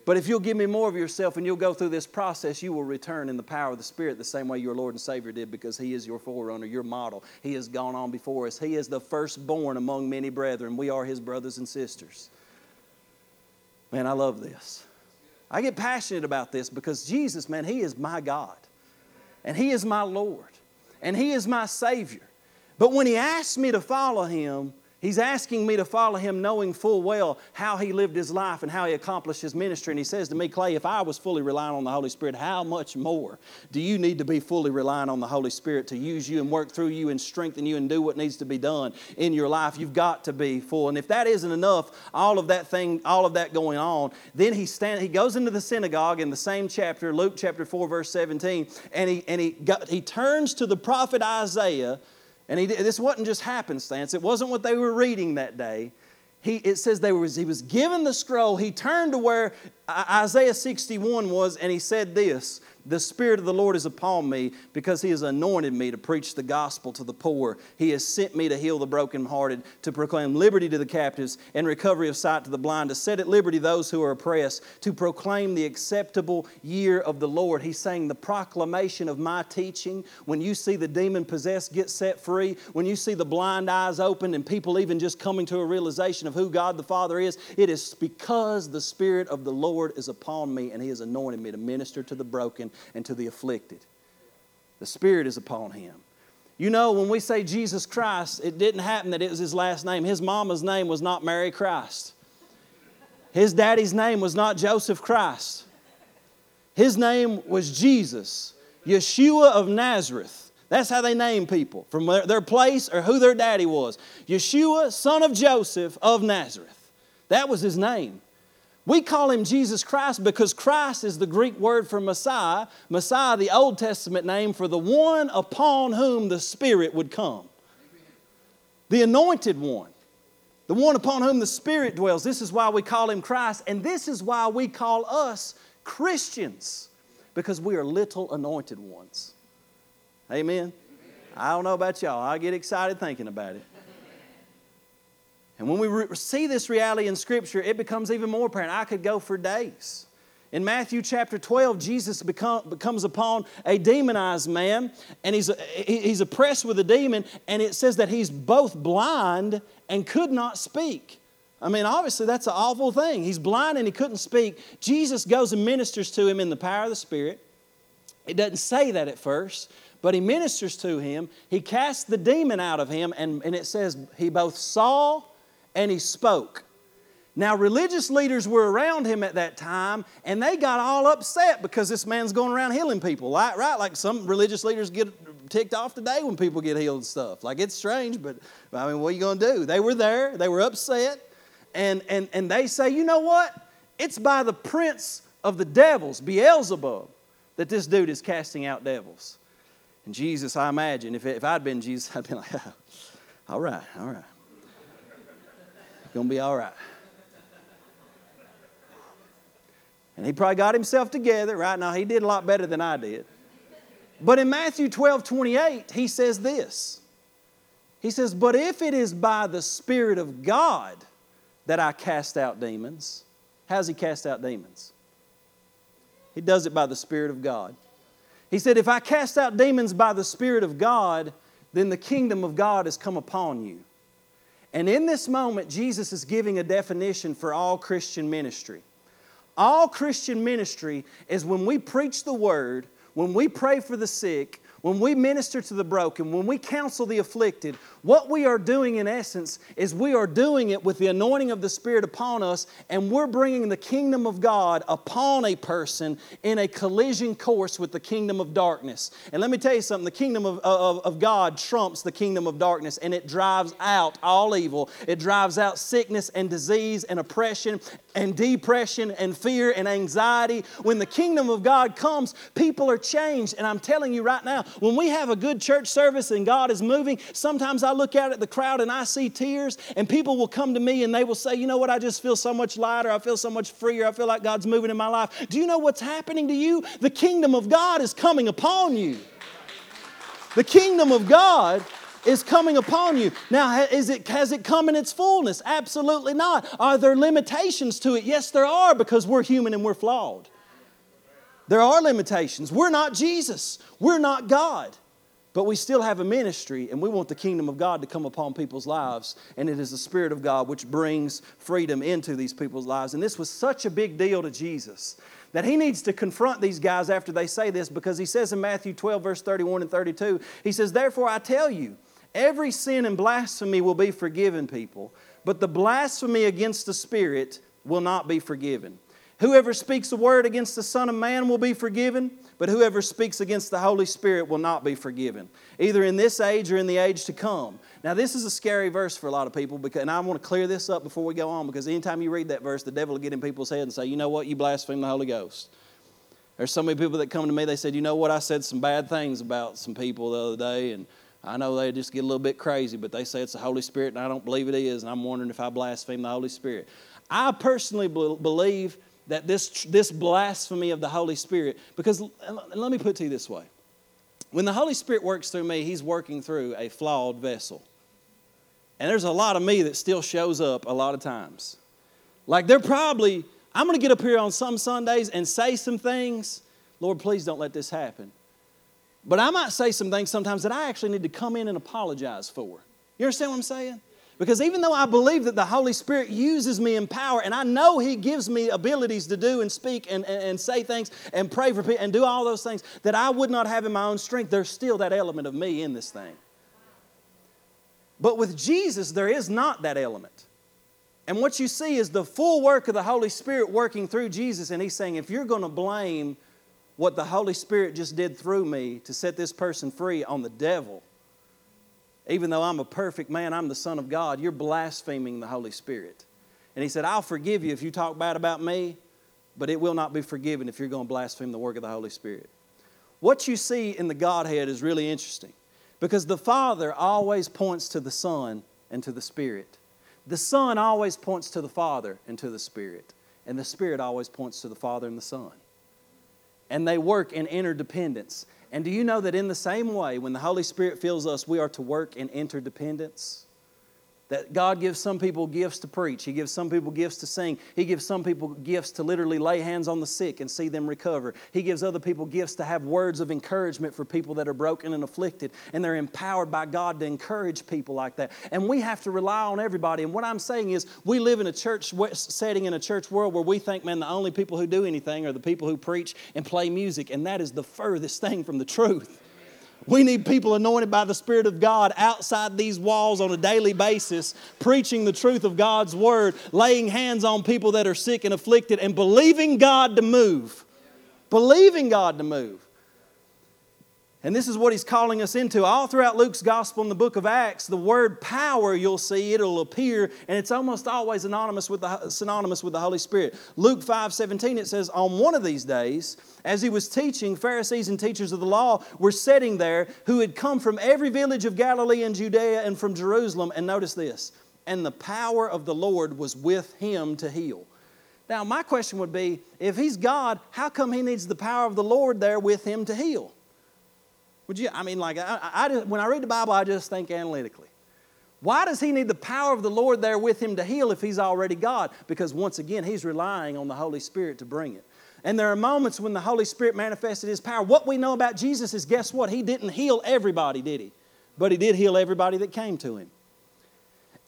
But if you'll give me more of yourself and you'll go through this process, you will return in the power of the Spirit the same way your Lord and Savior did because He is your forerunner, your model. He has gone on before us. He is the firstborn among many brethren. We are His brothers and sisters. Man, I love this. I get passionate about this because Jesus, man, He is my God. And He is my Lord. And He is my Savior. But when He asked me to follow Him, He's asking me to follow him knowing full well how he lived his life and how he accomplished his ministry. And he says to me, Clay, if I was fully relying on the Holy Spirit, how much more do you need to be fully relying on the Holy Spirit to use you and work through you and strengthen you and do what needs to be done in your life? You've got to be full. And if that isn't enough, all of that thing, all of that going on, then he stand, he goes into the synagogue in the same chapter, Luke chapter 4, verse 17, and he and he got, he turns to the prophet Isaiah and he, this wasn't just happenstance, it wasn't what they were reading that day. He, it says they was, he was given the scroll. He turned to where Isaiah 61 was, and he said this the Spirit of the Lord is upon me because He has anointed me to preach the gospel to the poor. He has sent me to heal the brokenhearted, to proclaim liberty to the captives and recovery of sight to the blind, to set at liberty those who are oppressed, to proclaim the acceptable year of the Lord. He's saying the proclamation of my teaching. When you see the demon possessed get set free, when you see the blind eyes opened and people even just coming to a realization of who God the Father is, it is because the Spirit of the Lord is upon me and He has anointed me to minister to the broken and to the afflicted. The Spirit is upon him. You know, when we say Jesus Christ, it didn't happen that it was his last name. His mama's name was not Mary Christ. His daddy's name was not Joseph Christ. His name was Jesus, Yeshua of Nazareth. That's how they name people from their place or who their daddy was. Yeshua, son of Joseph of Nazareth. That was his name. We call him Jesus Christ because Christ is the Greek word for Messiah. Messiah, the Old Testament name for the one upon whom the Spirit would come. The anointed one, the one upon whom the Spirit dwells. This is why we call him Christ, and this is why we call us Christians because we are little anointed ones. Amen. I don't know about y'all, I get excited thinking about it. And when we re- see this reality in Scripture, it becomes even more apparent. I could go for days. In Matthew chapter 12, Jesus become, becomes upon a demonized man, and he's, he's oppressed with a demon, and it says that he's both blind and could not speak. I mean, obviously, that's an awful thing. He's blind and he couldn't speak. Jesus goes and ministers to him in the power of the Spirit. It doesn't say that at first, but he ministers to him. He casts the demon out of him, and, and it says he both saw and he spoke. Now, religious leaders were around him at that time, and they got all upset because this man's going around healing people, right? right? Like some religious leaders get ticked off today when people get healed and stuff. Like it's strange, but I mean, what are you going to do? They were there, they were upset, and, and, and they say, you know what? It's by the prince of the devils, Beelzebub, that this dude is casting out devils. And Jesus, I imagine, if, if I'd been Jesus, [LAUGHS] I'd be like, [LAUGHS] all right, all right. Gonna be all right. And he probably got himself together. Right now, he did a lot better than I did. But in Matthew 12 28, he says this He says, But if it is by the Spirit of God that I cast out demons, how's he cast out demons? He does it by the Spirit of God. He said, If I cast out demons by the Spirit of God, then the kingdom of God has come upon you. And in this moment, Jesus is giving a definition for all Christian ministry. All Christian ministry is when we preach the word, when we pray for the sick, when we minister to the broken, when we counsel the afflicted, what we are doing in essence is we are doing it with the anointing of the Spirit upon us, and we're bringing the kingdom of God upon a person in a collision course with the kingdom of darkness. And let me tell you something the kingdom of, of, of God trumps the kingdom of darkness, and it drives out all evil. It drives out sickness and disease and oppression and depression and fear and anxiety. When the kingdom of God comes, people are changed. And I'm telling you right now, when we have a good church service and God is moving, sometimes I look out at the crowd and I see tears, and people will come to me and they will say, You know what? I just feel so much lighter. I feel so much freer. I feel like God's moving in my life. Do you know what's happening to you? The kingdom of God is coming upon you. The kingdom of God is coming upon you. Now, is it, has it come in its fullness? Absolutely not. Are there limitations to it? Yes, there are because we're human and we're flawed. There are limitations. We're not Jesus, we're not God. But we still have a ministry, and we want the kingdom of God to come upon people's lives. And it is the Spirit of God which brings freedom into these people's lives. And this was such a big deal to Jesus that he needs to confront these guys after they say this because he says in Matthew 12, verse 31 and 32, he says, Therefore I tell you, every sin and blasphemy will be forgiven people, but the blasphemy against the Spirit will not be forgiven. Whoever speaks a word against the Son of Man will be forgiven, but whoever speaks against the Holy Spirit will not be forgiven, either in this age or in the age to come. Now, this is a scary verse for a lot of people, because, and I want to clear this up before we go on, because anytime you read that verse, the devil will get in people's head and say, You know what? You blaspheme the Holy Ghost. There's so many people that come to me, they said, You know what? I said some bad things about some people the other day, and I know they just get a little bit crazy, but they say it's the Holy Spirit, and I don't believe it is, and I'm wondering if I blaspheme the Holy Spirit. I personally believe that this, this blasphemy of the Holy Spirit, because let me put it to you this way. When the Holy Spirit works through me, He's working through a flawed vessel. And there's a lot of me that still shows up a lot of times. Like they're probably, I'm going to get up here on some Sundays and say some things. Lord, please don't let this happen. But I might say some things sometimes that I actually need to come in and apologize for. You understand what I'm saying? Because even though I believe that the Holy Spirit uses me in power, and I know He gives me abilities to do and speak and, and, and, say things and pray for people and do all those things that I would not have in my own strength, there's still that element of me in this thing. But with Jesus, there is not that element. And what you see is the full work of the Holy Spirit working through Jesus, and He's saying, if you're going to blame what the Holy Spirit just did through me to set this person free on the devil, even though I'm a perfect man, I'm the Son of God, you're blaspheming the Holy Spirit. And he said, I'll forgive you if you talk bad about me, but it will not be forgiven if you're going to blaspheme the work of the Holy Spirit. What you see in the Godhead is really interesting because the Father always points to the Son and to the Spirit. The Son always points to the Father and to the Spirit. And the Spirit always points to the Father and the Son. And they work in interdependence. And do you know that in the same way, when the Holy Spirit fills us, we are to work in interdependence? That God gives some people gifts to preach. He gives some people gifts to sing. He gives some people gifts to literally lay hands on the sick and see them recover. He gives other people gifts to have words of encouragement for people that are broken and afflicted. And they're empowered by God to encourage people like that. And we have to rely on everybody. And what I'm saying is, we live in a church setting in a church world where we think, man, the only people who do anything are the people who preach and play music. And that is the furthest thing from the truth. We need people anointed by the Spirit of God outside these walls on a daily basis, preaching the truth of God's Word, laying hands on people that are sick and afflicted, and believing God to move. Believing God to move. And this is what he's calling us into. All throughout Luke's gospel in the book of Acts, the word power, you'll see, it'll appear, and it's almost always anonymous with the, synonymous with the Holy Spirit. Luke 5 17, it says, On one of these days, as he was teaching, Pharisees and teachers of the law were sitting there who had come from every village of Galilee and Judea and from Jerusalem. And notice this, and the power of the Lord was with him to heal. Now, my question would be if he's God, how come he needs the power of the Lord there with him to heal? Would you, I mean, like, I, I, when I read the Bible, I just think analytically. Why does he need the power of the Lord there with him to heal if he's already God? Because once again, he's relying on the Holy Spirit to bring it. And there are moments when the Holy Spirit manifested his power. What we know about Jesus is guess what? He didn't heal everybody, did he? But he did heal everybody that came to him.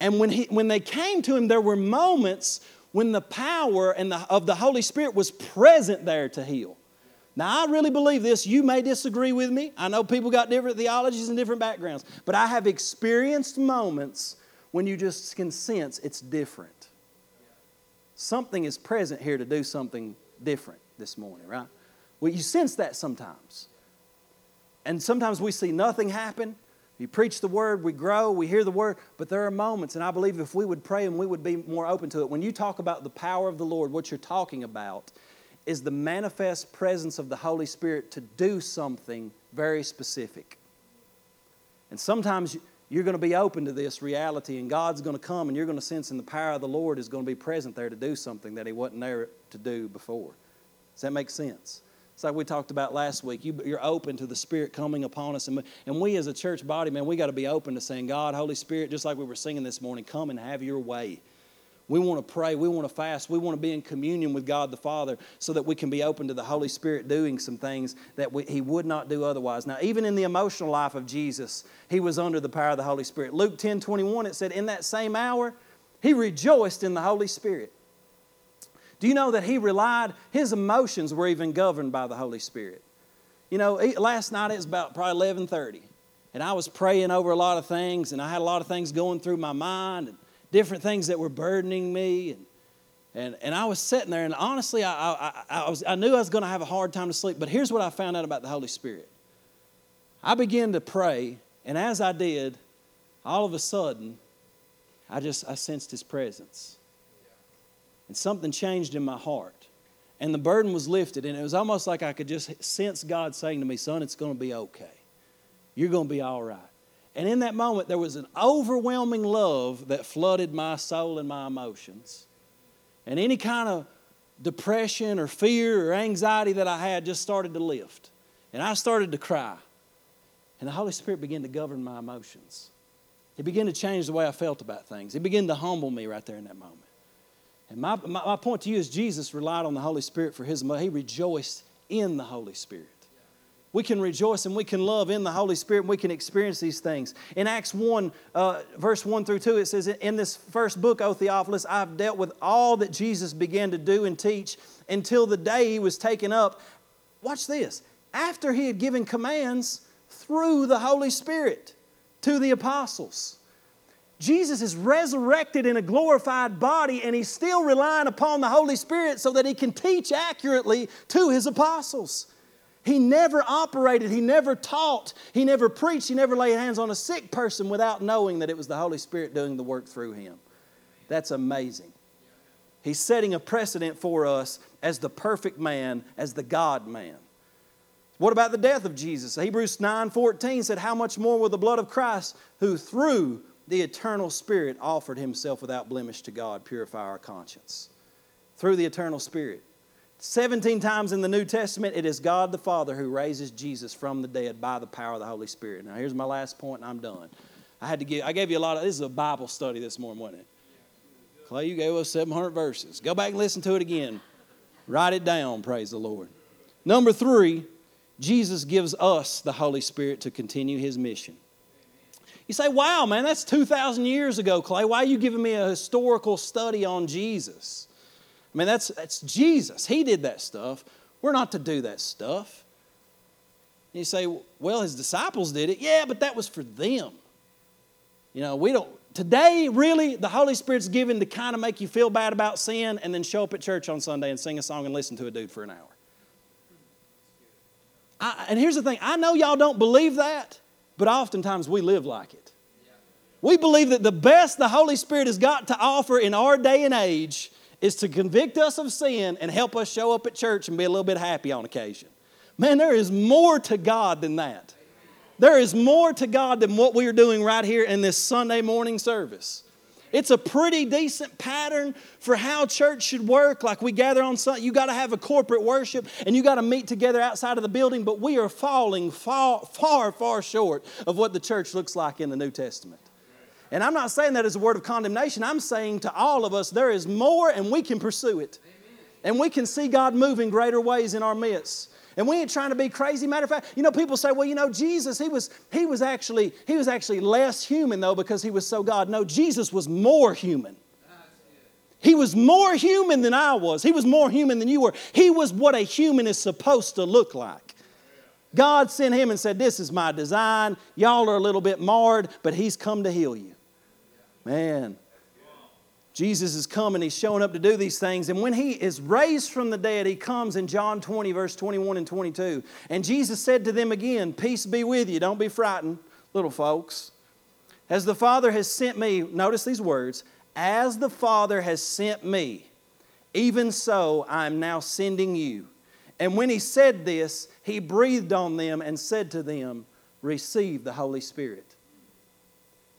And when, he, when they came to him, there were moments when the power and the, of the Holy Spirit was present there to heal. Now, I really believe this. You may disagree with me. I know people got different theologies and different backgrounds, but I have experienced moments when you just can sense it's different. Something is present here to do something different this morning, right? Well, you sense that sometimes. And sometimes we see nothing happen. You preach the word, we grow, we hear the word, but there are moments, and I believe if we would pray and we would be more open to it, when you talk about the power of the Lord, what you're talking about is the manifest presence of the Holy Spirit to do something very specific. And sometimes you're going to be open to this reality, and God's going to come, and you're going to sense, and the power of the Lord is going to be present there to do something that He wasn't there to do before. Does that make sense? It's like we talked about last week. You, are open to the Spirit coming upon us. And, and we as a church body, man, we got to be open to saying, God, Holy Spirit, just like we were singing this morning, come and have your way. We want to pray. We want to fast. We want to be in communion with God the Father so that we can be open to the Holy Spirit doing some things that we, He would not do otherwise. Now, even in the emotional life of Jesus, He was under the power of the Holy Spirit. Luke 10 21, it said, In that same hour, He rejoiced in the Holy Spirit. Do you know that he relied, his emotions were even governed by the Holy Spirit? You know, last night it was about probably 11:30, and I was praying over a lot of things, and I had a lot of things going through my mind, and different things that were burdening me, and and, and I was sitting there, and honestly, I, I, I, was, I knew I was going to have a hard time to sleep. But here's what I found out about the Holy Spirit. I began to pray, and as I did, all of a sudden, I just I sensed His presence and something changed in my heart. And the burden was lifted, and it was almost like I could just sense God saying to me, Son, it's going to be okay. You're going to be all right. And in that moment, there was an overwhelming love that flooded my soul and my emotions. And any kind of depression or fear or anxiety that I had just started to lift. And I started to cry. And the Holy Spirit began to govern my emotions. He began to change the way I felt about things. He began to humble me right there in that moment. And my, my, my, point to you is Jesus relied on the Holy Spirit for his, he rejoiced in the Holy Spirit. We can rejoice and we can love in the Holy Spirit and we can experience these things. In Acts 1, uh, verse 1 through 2, it says, In this first book, O Theophilus, I've dealt with all that Jesus began to do and teach until the day he was taken up. Watch this. After he had given commands through the Holy Spirit to the apostles. Jesus is resurrected in a glorified body and he's still relying upon the Holy Spirit so that he can teach accurately to his apostles. He never operated, he never taught, he never preached, he never laid hands on a sick person without knowing that it was the Holy Spirit doing the work through him. That's amazing. He's setting a precedent for us as the perfect man, as the God man. What about the death of Jesus? Hebrews 9:14 said, How much more will the blood of Christ, who through the eternal Spirit offered himself without blemish to God, purify our conscience. Through the eternal Spirit. 17 times in the New Testament, it is God the Father who raises Jesus from the dead by the power of the Holy Spirit. Now, here's my last point, and I'm done. I had to give, I gave you a lot of, this is a Bible study this morning, wasn't it? Clay, you gave us 700 verses. Go back and listen to it again. Write it down, praise the Lord. Number three, Jesus gives us the Holy Spirit to continue his mission. You say, wow, man, that's 2,000 years ago, Clay. Why are you giving me a historical study on Jesus? I mean, that's, that's Jesus. He did that stuff. We're not to do that stuff. And you say, well, his disciples did it. Yeah, but that was for them. You know, we don't, today, really, the Holy Spirit's given to kind of make you feel bad about sin and then show up at church on Sunday and sing a song and listen to a dude for an hour. I, and here's the thing I know y'all don't believe that, but oftentimes we live like it. We believe that the best the Holy Spirit has got to offer in our day and age is to convict us of sin and help us show up at church and be a little bit happy on occasion. Man, there is more to God than that. There is more to God than what we are doing right here in this Sunday morning service. It's a pretty decent pattern for how church should work. Like we gather on Sunday, you got to have a corporate worship and you got to meet together outside of the building, but we are falling far, far, far short of what the church looks like in the New Testament. And I'm not saying that as a word of condemnation. I'm saying to all of us, there is more and we can pursue it. And we can see God move in greater ways in our midst. And we ain't trying to be crazy. Matter of fact, you know, people say, well, you know, Jesus, he was, he was actually, he was actually less human though because he was so God. No, Jesus was more human. He was more human than I was. He was more human than you were. He was what a human is supposed to look like. God sent him and said, This is my design. Y'all are a little bit marred, but he's come to heal you. Man, Jesus is coming, he's showing up to do these things. And when he is raised from the dead, he comes in John 20, verse 21 and 22. And Jesus said to them again, Peace be with you. Don't be frightened, little folks. As the Father has sent me, notice these words, as the Father has sent me, even so I am now sending you. And when he said this, he breathed on them and said to them, Receive the Holy Spirit.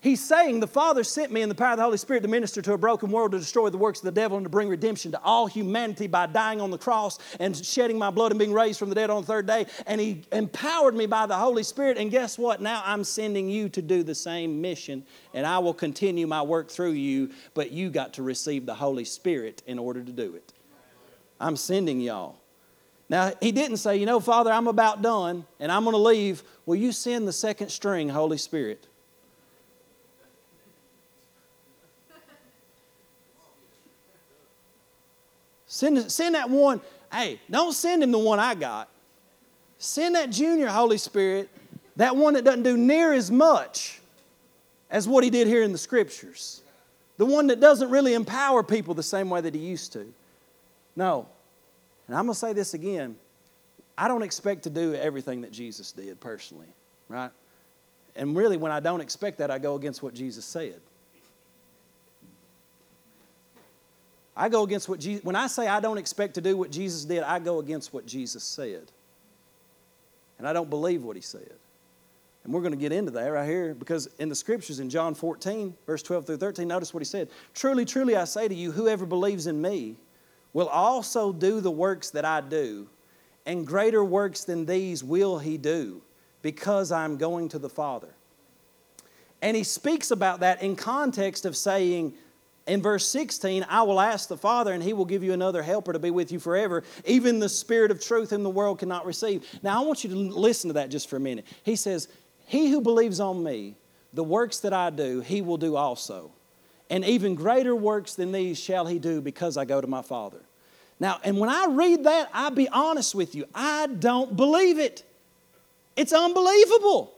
He's saying, The Father sent me in the power of the Holy Spirit to minister to a broken world, to destroy the works of the devil, and to bring redemption to all humanity by dying on the cross and shedding my blood and being raised from the dead on the third day. And He empowered me by the Holy Spirit. And guess what? Now I'm sending you to do the same mission, and I will continue my work through you, but you got to receive the Holy Spirit in order to do it. I'm sending y'all. Now, he didn't say, you know, Father, I'm about done and I'm going to leave. Will you send the second string, Holy Spirit? Send, send that one. Hey, don't send him the one I got. Send that junior Holy Spirit, that one that doesn't do near as much as what he did here in the scriptures. The one that doesn't really empower people the same way that he used to. No. And I'm going to say this again. I don't expect to do everything that Jesus did personally, right? And really, when I don't expect that, I go against what Jesus said. I go against what Jesus, when I say I don't expect to do what Jesus did, I go against what Jesus said. And I don't believe what he said. And we're going to get into that right here because in the scriptures in John 14, verse 12 through 13, notice what he said. Truly, truly, I say to you, whoever believes in me will also do the works that I do, and greater works than these will he do because I'm going to the Father. And he speaks about that in context of saying, in verse 16, I will ask the Father, and He will give you another helper to be with you forever, even the Spirit of truth in the world cannot receive. Now, I want you to listen to that just for a minute. He says, He who believes on me, the works that I do, He will do also. And even greater works than these shall He do because I go to my Father. Now, and when I read that, I'll be honest with you, I don't believe it. It's unbelievable.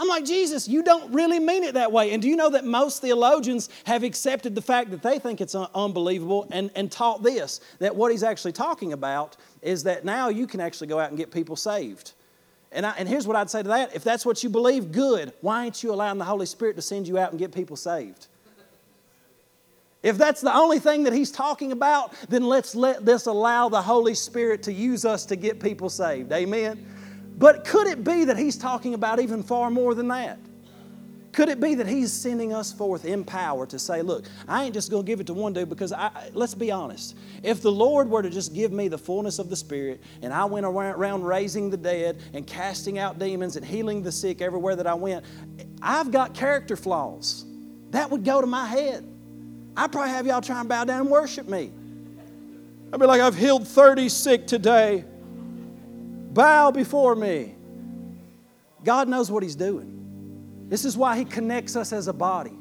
I'm like, Jesus, you don't really mean it that way. And do you know that most theologians have accepted the fact that they think it's un- unbelievable and, and taught this that what he's actually talking about is that now you can actually go out and get people saved. And, I, and here's what I'd say to that if that's what you believe, good. Why ain't you allowing the Holy Spirit to send you out and get people saved? If that's the only thing that he's talking about, then let's let this allow the Holy Spirit to use us to get people saved. Amen. But could it be that he's talking about even far more than that? Could it be that he's sending us forth in power to say, look, I ain't just going to give it to one dude because I, let's be honest. If the Lord were to just give me the fullness of the Spirit and I went around raising the dead and casting out demons and healing the sick everywhere that I went, I've got character flaws. That would go to my head. I'd probably have y'all try and bow down and worship me. I'd be like, I've healed 30 sick today. Bow before me. God knows what He's doing. This is why He connects us as a body,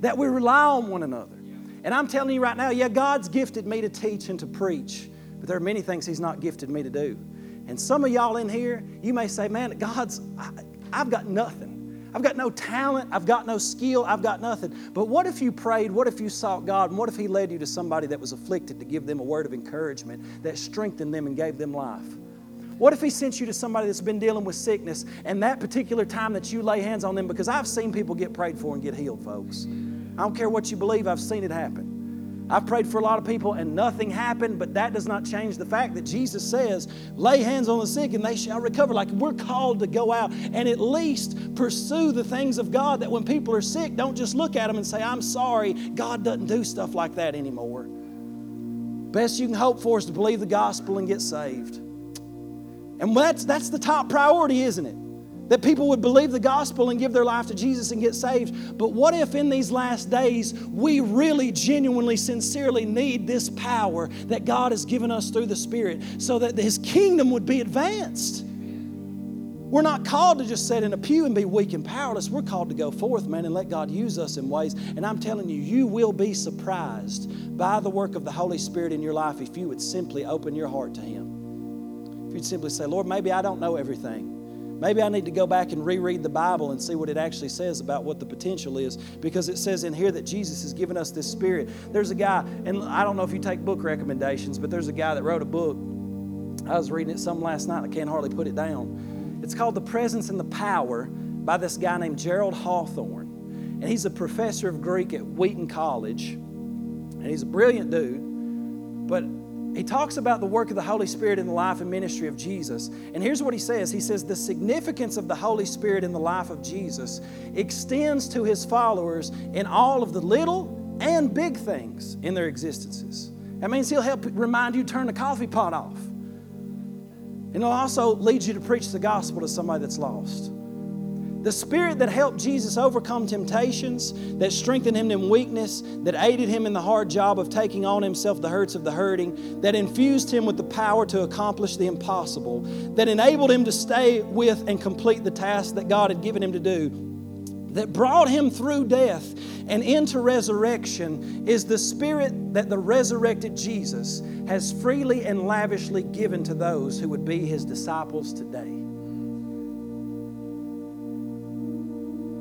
that we rely on one another. And I'm telling you right now, yeah, God's gifted me to teach and to preach, but there are many things He's not gifted me to do. And some of y'all in here, you may say, man, God's, I, I've got nothing. I've got no talent. I've got no skill. I've got nothing. But what if you prayed? What if you sought God? And what if He led you to somebody that was afflicted to give them a word of encouragement that strengthened them and gave them life? What if He sent you to somebody that's been dealing with sickness and that particular time that you lay hands on them? Because I've seen people get prayed for and get healed, folks. I don't care what you believe, I've seen it happen. I've prayed for a lot of people and nothing happened, but that does not change the fact that Jesus says, lay hands on the sick and they shall recover. Like we're called to go out and at least pursue the things of God that when people are sick, don't just look at them and say, I'm sorry. God doesn't do stuff like that anymore. Best you can hope for is to believe the gospel and get saved. And that's, that's the top priority, isn't it? That people would believe the gospel and give their life to Jesus and get saved. But what if in these last days we really, genuinely, sincerely need this power that God has given us through the Spirit so that His kingdom would be advanced? We're not called to just sit in a pew and be weak and powerless. We're called to go forth, man, and let God use us in ways. And I'm telling you, you will be surprised by the work of the Holy Spirit in your life if you would simply open your heart to Him. You'd simply say, Lord, maybe I don't know everything. Maybe I need to go back and reread the Bible and see what it actually says about what the potential is because it says in here that Jesus has given us this spirit. There's a guy, and I don't know if you take book recommendations, but there's a guy that wrote a book. I was reading it some last night, I can't hardly put it down it's called The Presence and the Power by this guy named Gerald Hawthorne. And he's a professor of Greek at Wheaton College. And he's a brilliant dude. But he talks about the work of the Holy Spirit in the life and ministry of Jesus. And here's what he says He says, The significance of the Holy Spirit in the life of Jesus extends to his followers in all of the little and big things in their existences. That means he'll help remind you to turn the coffee pot off. And it'll also lead you to preach the gospel to somebody that's lost. The spirit that helped Jesus overcome temptations, that strengthened him in weakness, that aided him in the hard job of taking on himself the hurts of the hurting, that infused him with the power to accomplish the impossible, that enabled him to stay with and complete the task that God had given him to do, that brought him through death and into resurrection is the spirit that the resurrected Jesus has freely and lavishly given to those who would be his disciples today.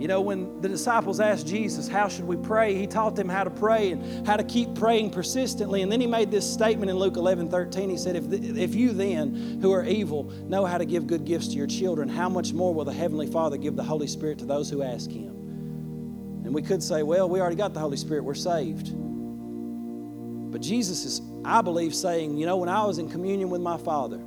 You know, when the disciples asked Jesus, How should we pray? He taught them how to pray and how to keep praying persistently. And then he made this statement in Luke 11 13. He said, If, the, if you then, who are evil, know how to give good gifts to your children, how much more will the Heavenly Father give the Holy Spirit to those who ask Him? And we could say, Well, we already got the Holy Spirit, we're saved. But Jesus is, I believe, saying, You know, when I was in communion with my Father,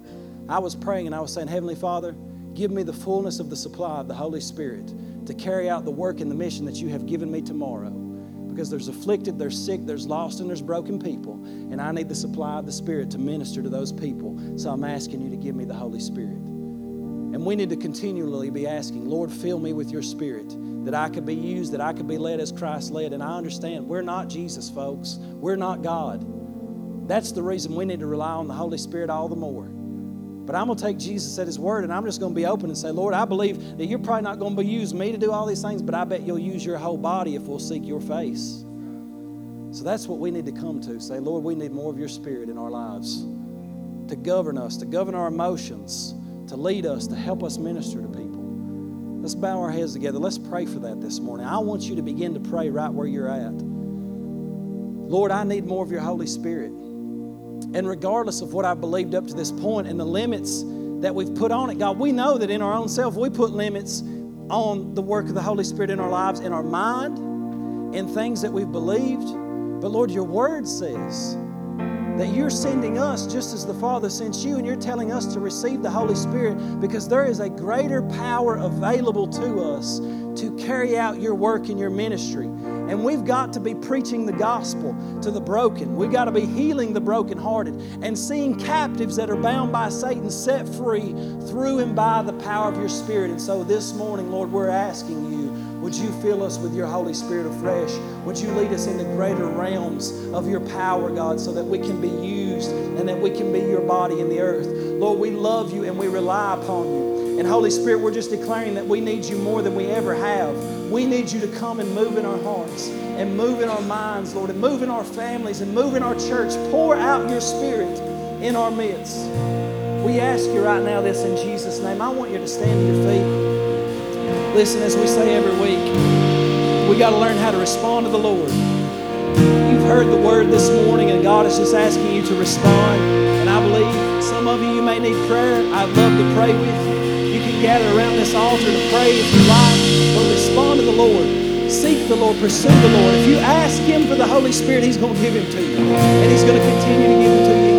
I was praying and I was saying, Heavenly Father, give me the fullness of the supply of the Holy Spirit to carry out the work and the mission that you have given me tomorrow. Because there's afflicted, there's sick, there's lost, and there's broken people. And I need the supply of the Spirit to minister to those people. So I'm asking you to give me the Holy Spirit. And we need to continually be asking, Lord, fill me with your Spirit that I could be used, that I could be led as Christ led. And I understand we're not Jesus, folks. We're not God. That's the reason we need to rely on the Holy Spirit all the more. But I'm going to take Jesus at His word and I'm just going to be open and say, Lord, I believe that you're probably not going to use me to do all these things, but I bet you'll use your whole body if we'll seek your face. So that's what we need to come to. Say, Lord, we need more of your spirit in our lives to govern us, to govern our emotions, to lead us, to help us minister to people. Let's bow our heads together. Let's pray for that this morning. I want you to begin to pray right where you're at. Lord, I need more of your Holy Spirit. And regardless of what I've believed up to this point and the limits that we've put on it, God, we know that in our own self, we put limits on the work of the Holy Spirit in our lives, in our mind, in things that we've believed. But Lord, your word says that you're sending us just as the Father sent you, and you're telling us to receive the Holy Spirit because there is a greater power available to us to carry out your work in your ministry. And we've got to be preaching the gospel to the broken. We've got to be healing the brokenhearted and seeing captives that are bound by Satan set free through and by the power of your Spirit. And so this morning, Lord, we're asking you would you fill us with your Holy Spirit afresh? Would you lead us into greater realms of your power, God, so that we can be used and that we can be your body in the earth? Lord, we love you and we rely upon you. And Holy Spirit, we're just declaring that we need you more than we ever have. We need you to come and move in our hearts and move in our minds, Lord, and move in our families and move in our church. Pour out your Spirit in our midst. We ask you right now this in Jesus' name. I want you to stand to your feet. Listen, as we say every week, we got to learn how to respond to the Lord. You've heard the word this morning, and God is just asking you to respond. And I believe some of you, you may need prayer. I'd love to pray with you gather around this altar to pray if you like, respond to the Lord. Seek the Lord, pursue the Lord. If you ask Him for the Holy Spirit, He's going to give Him to you. And He's going to continue to give Him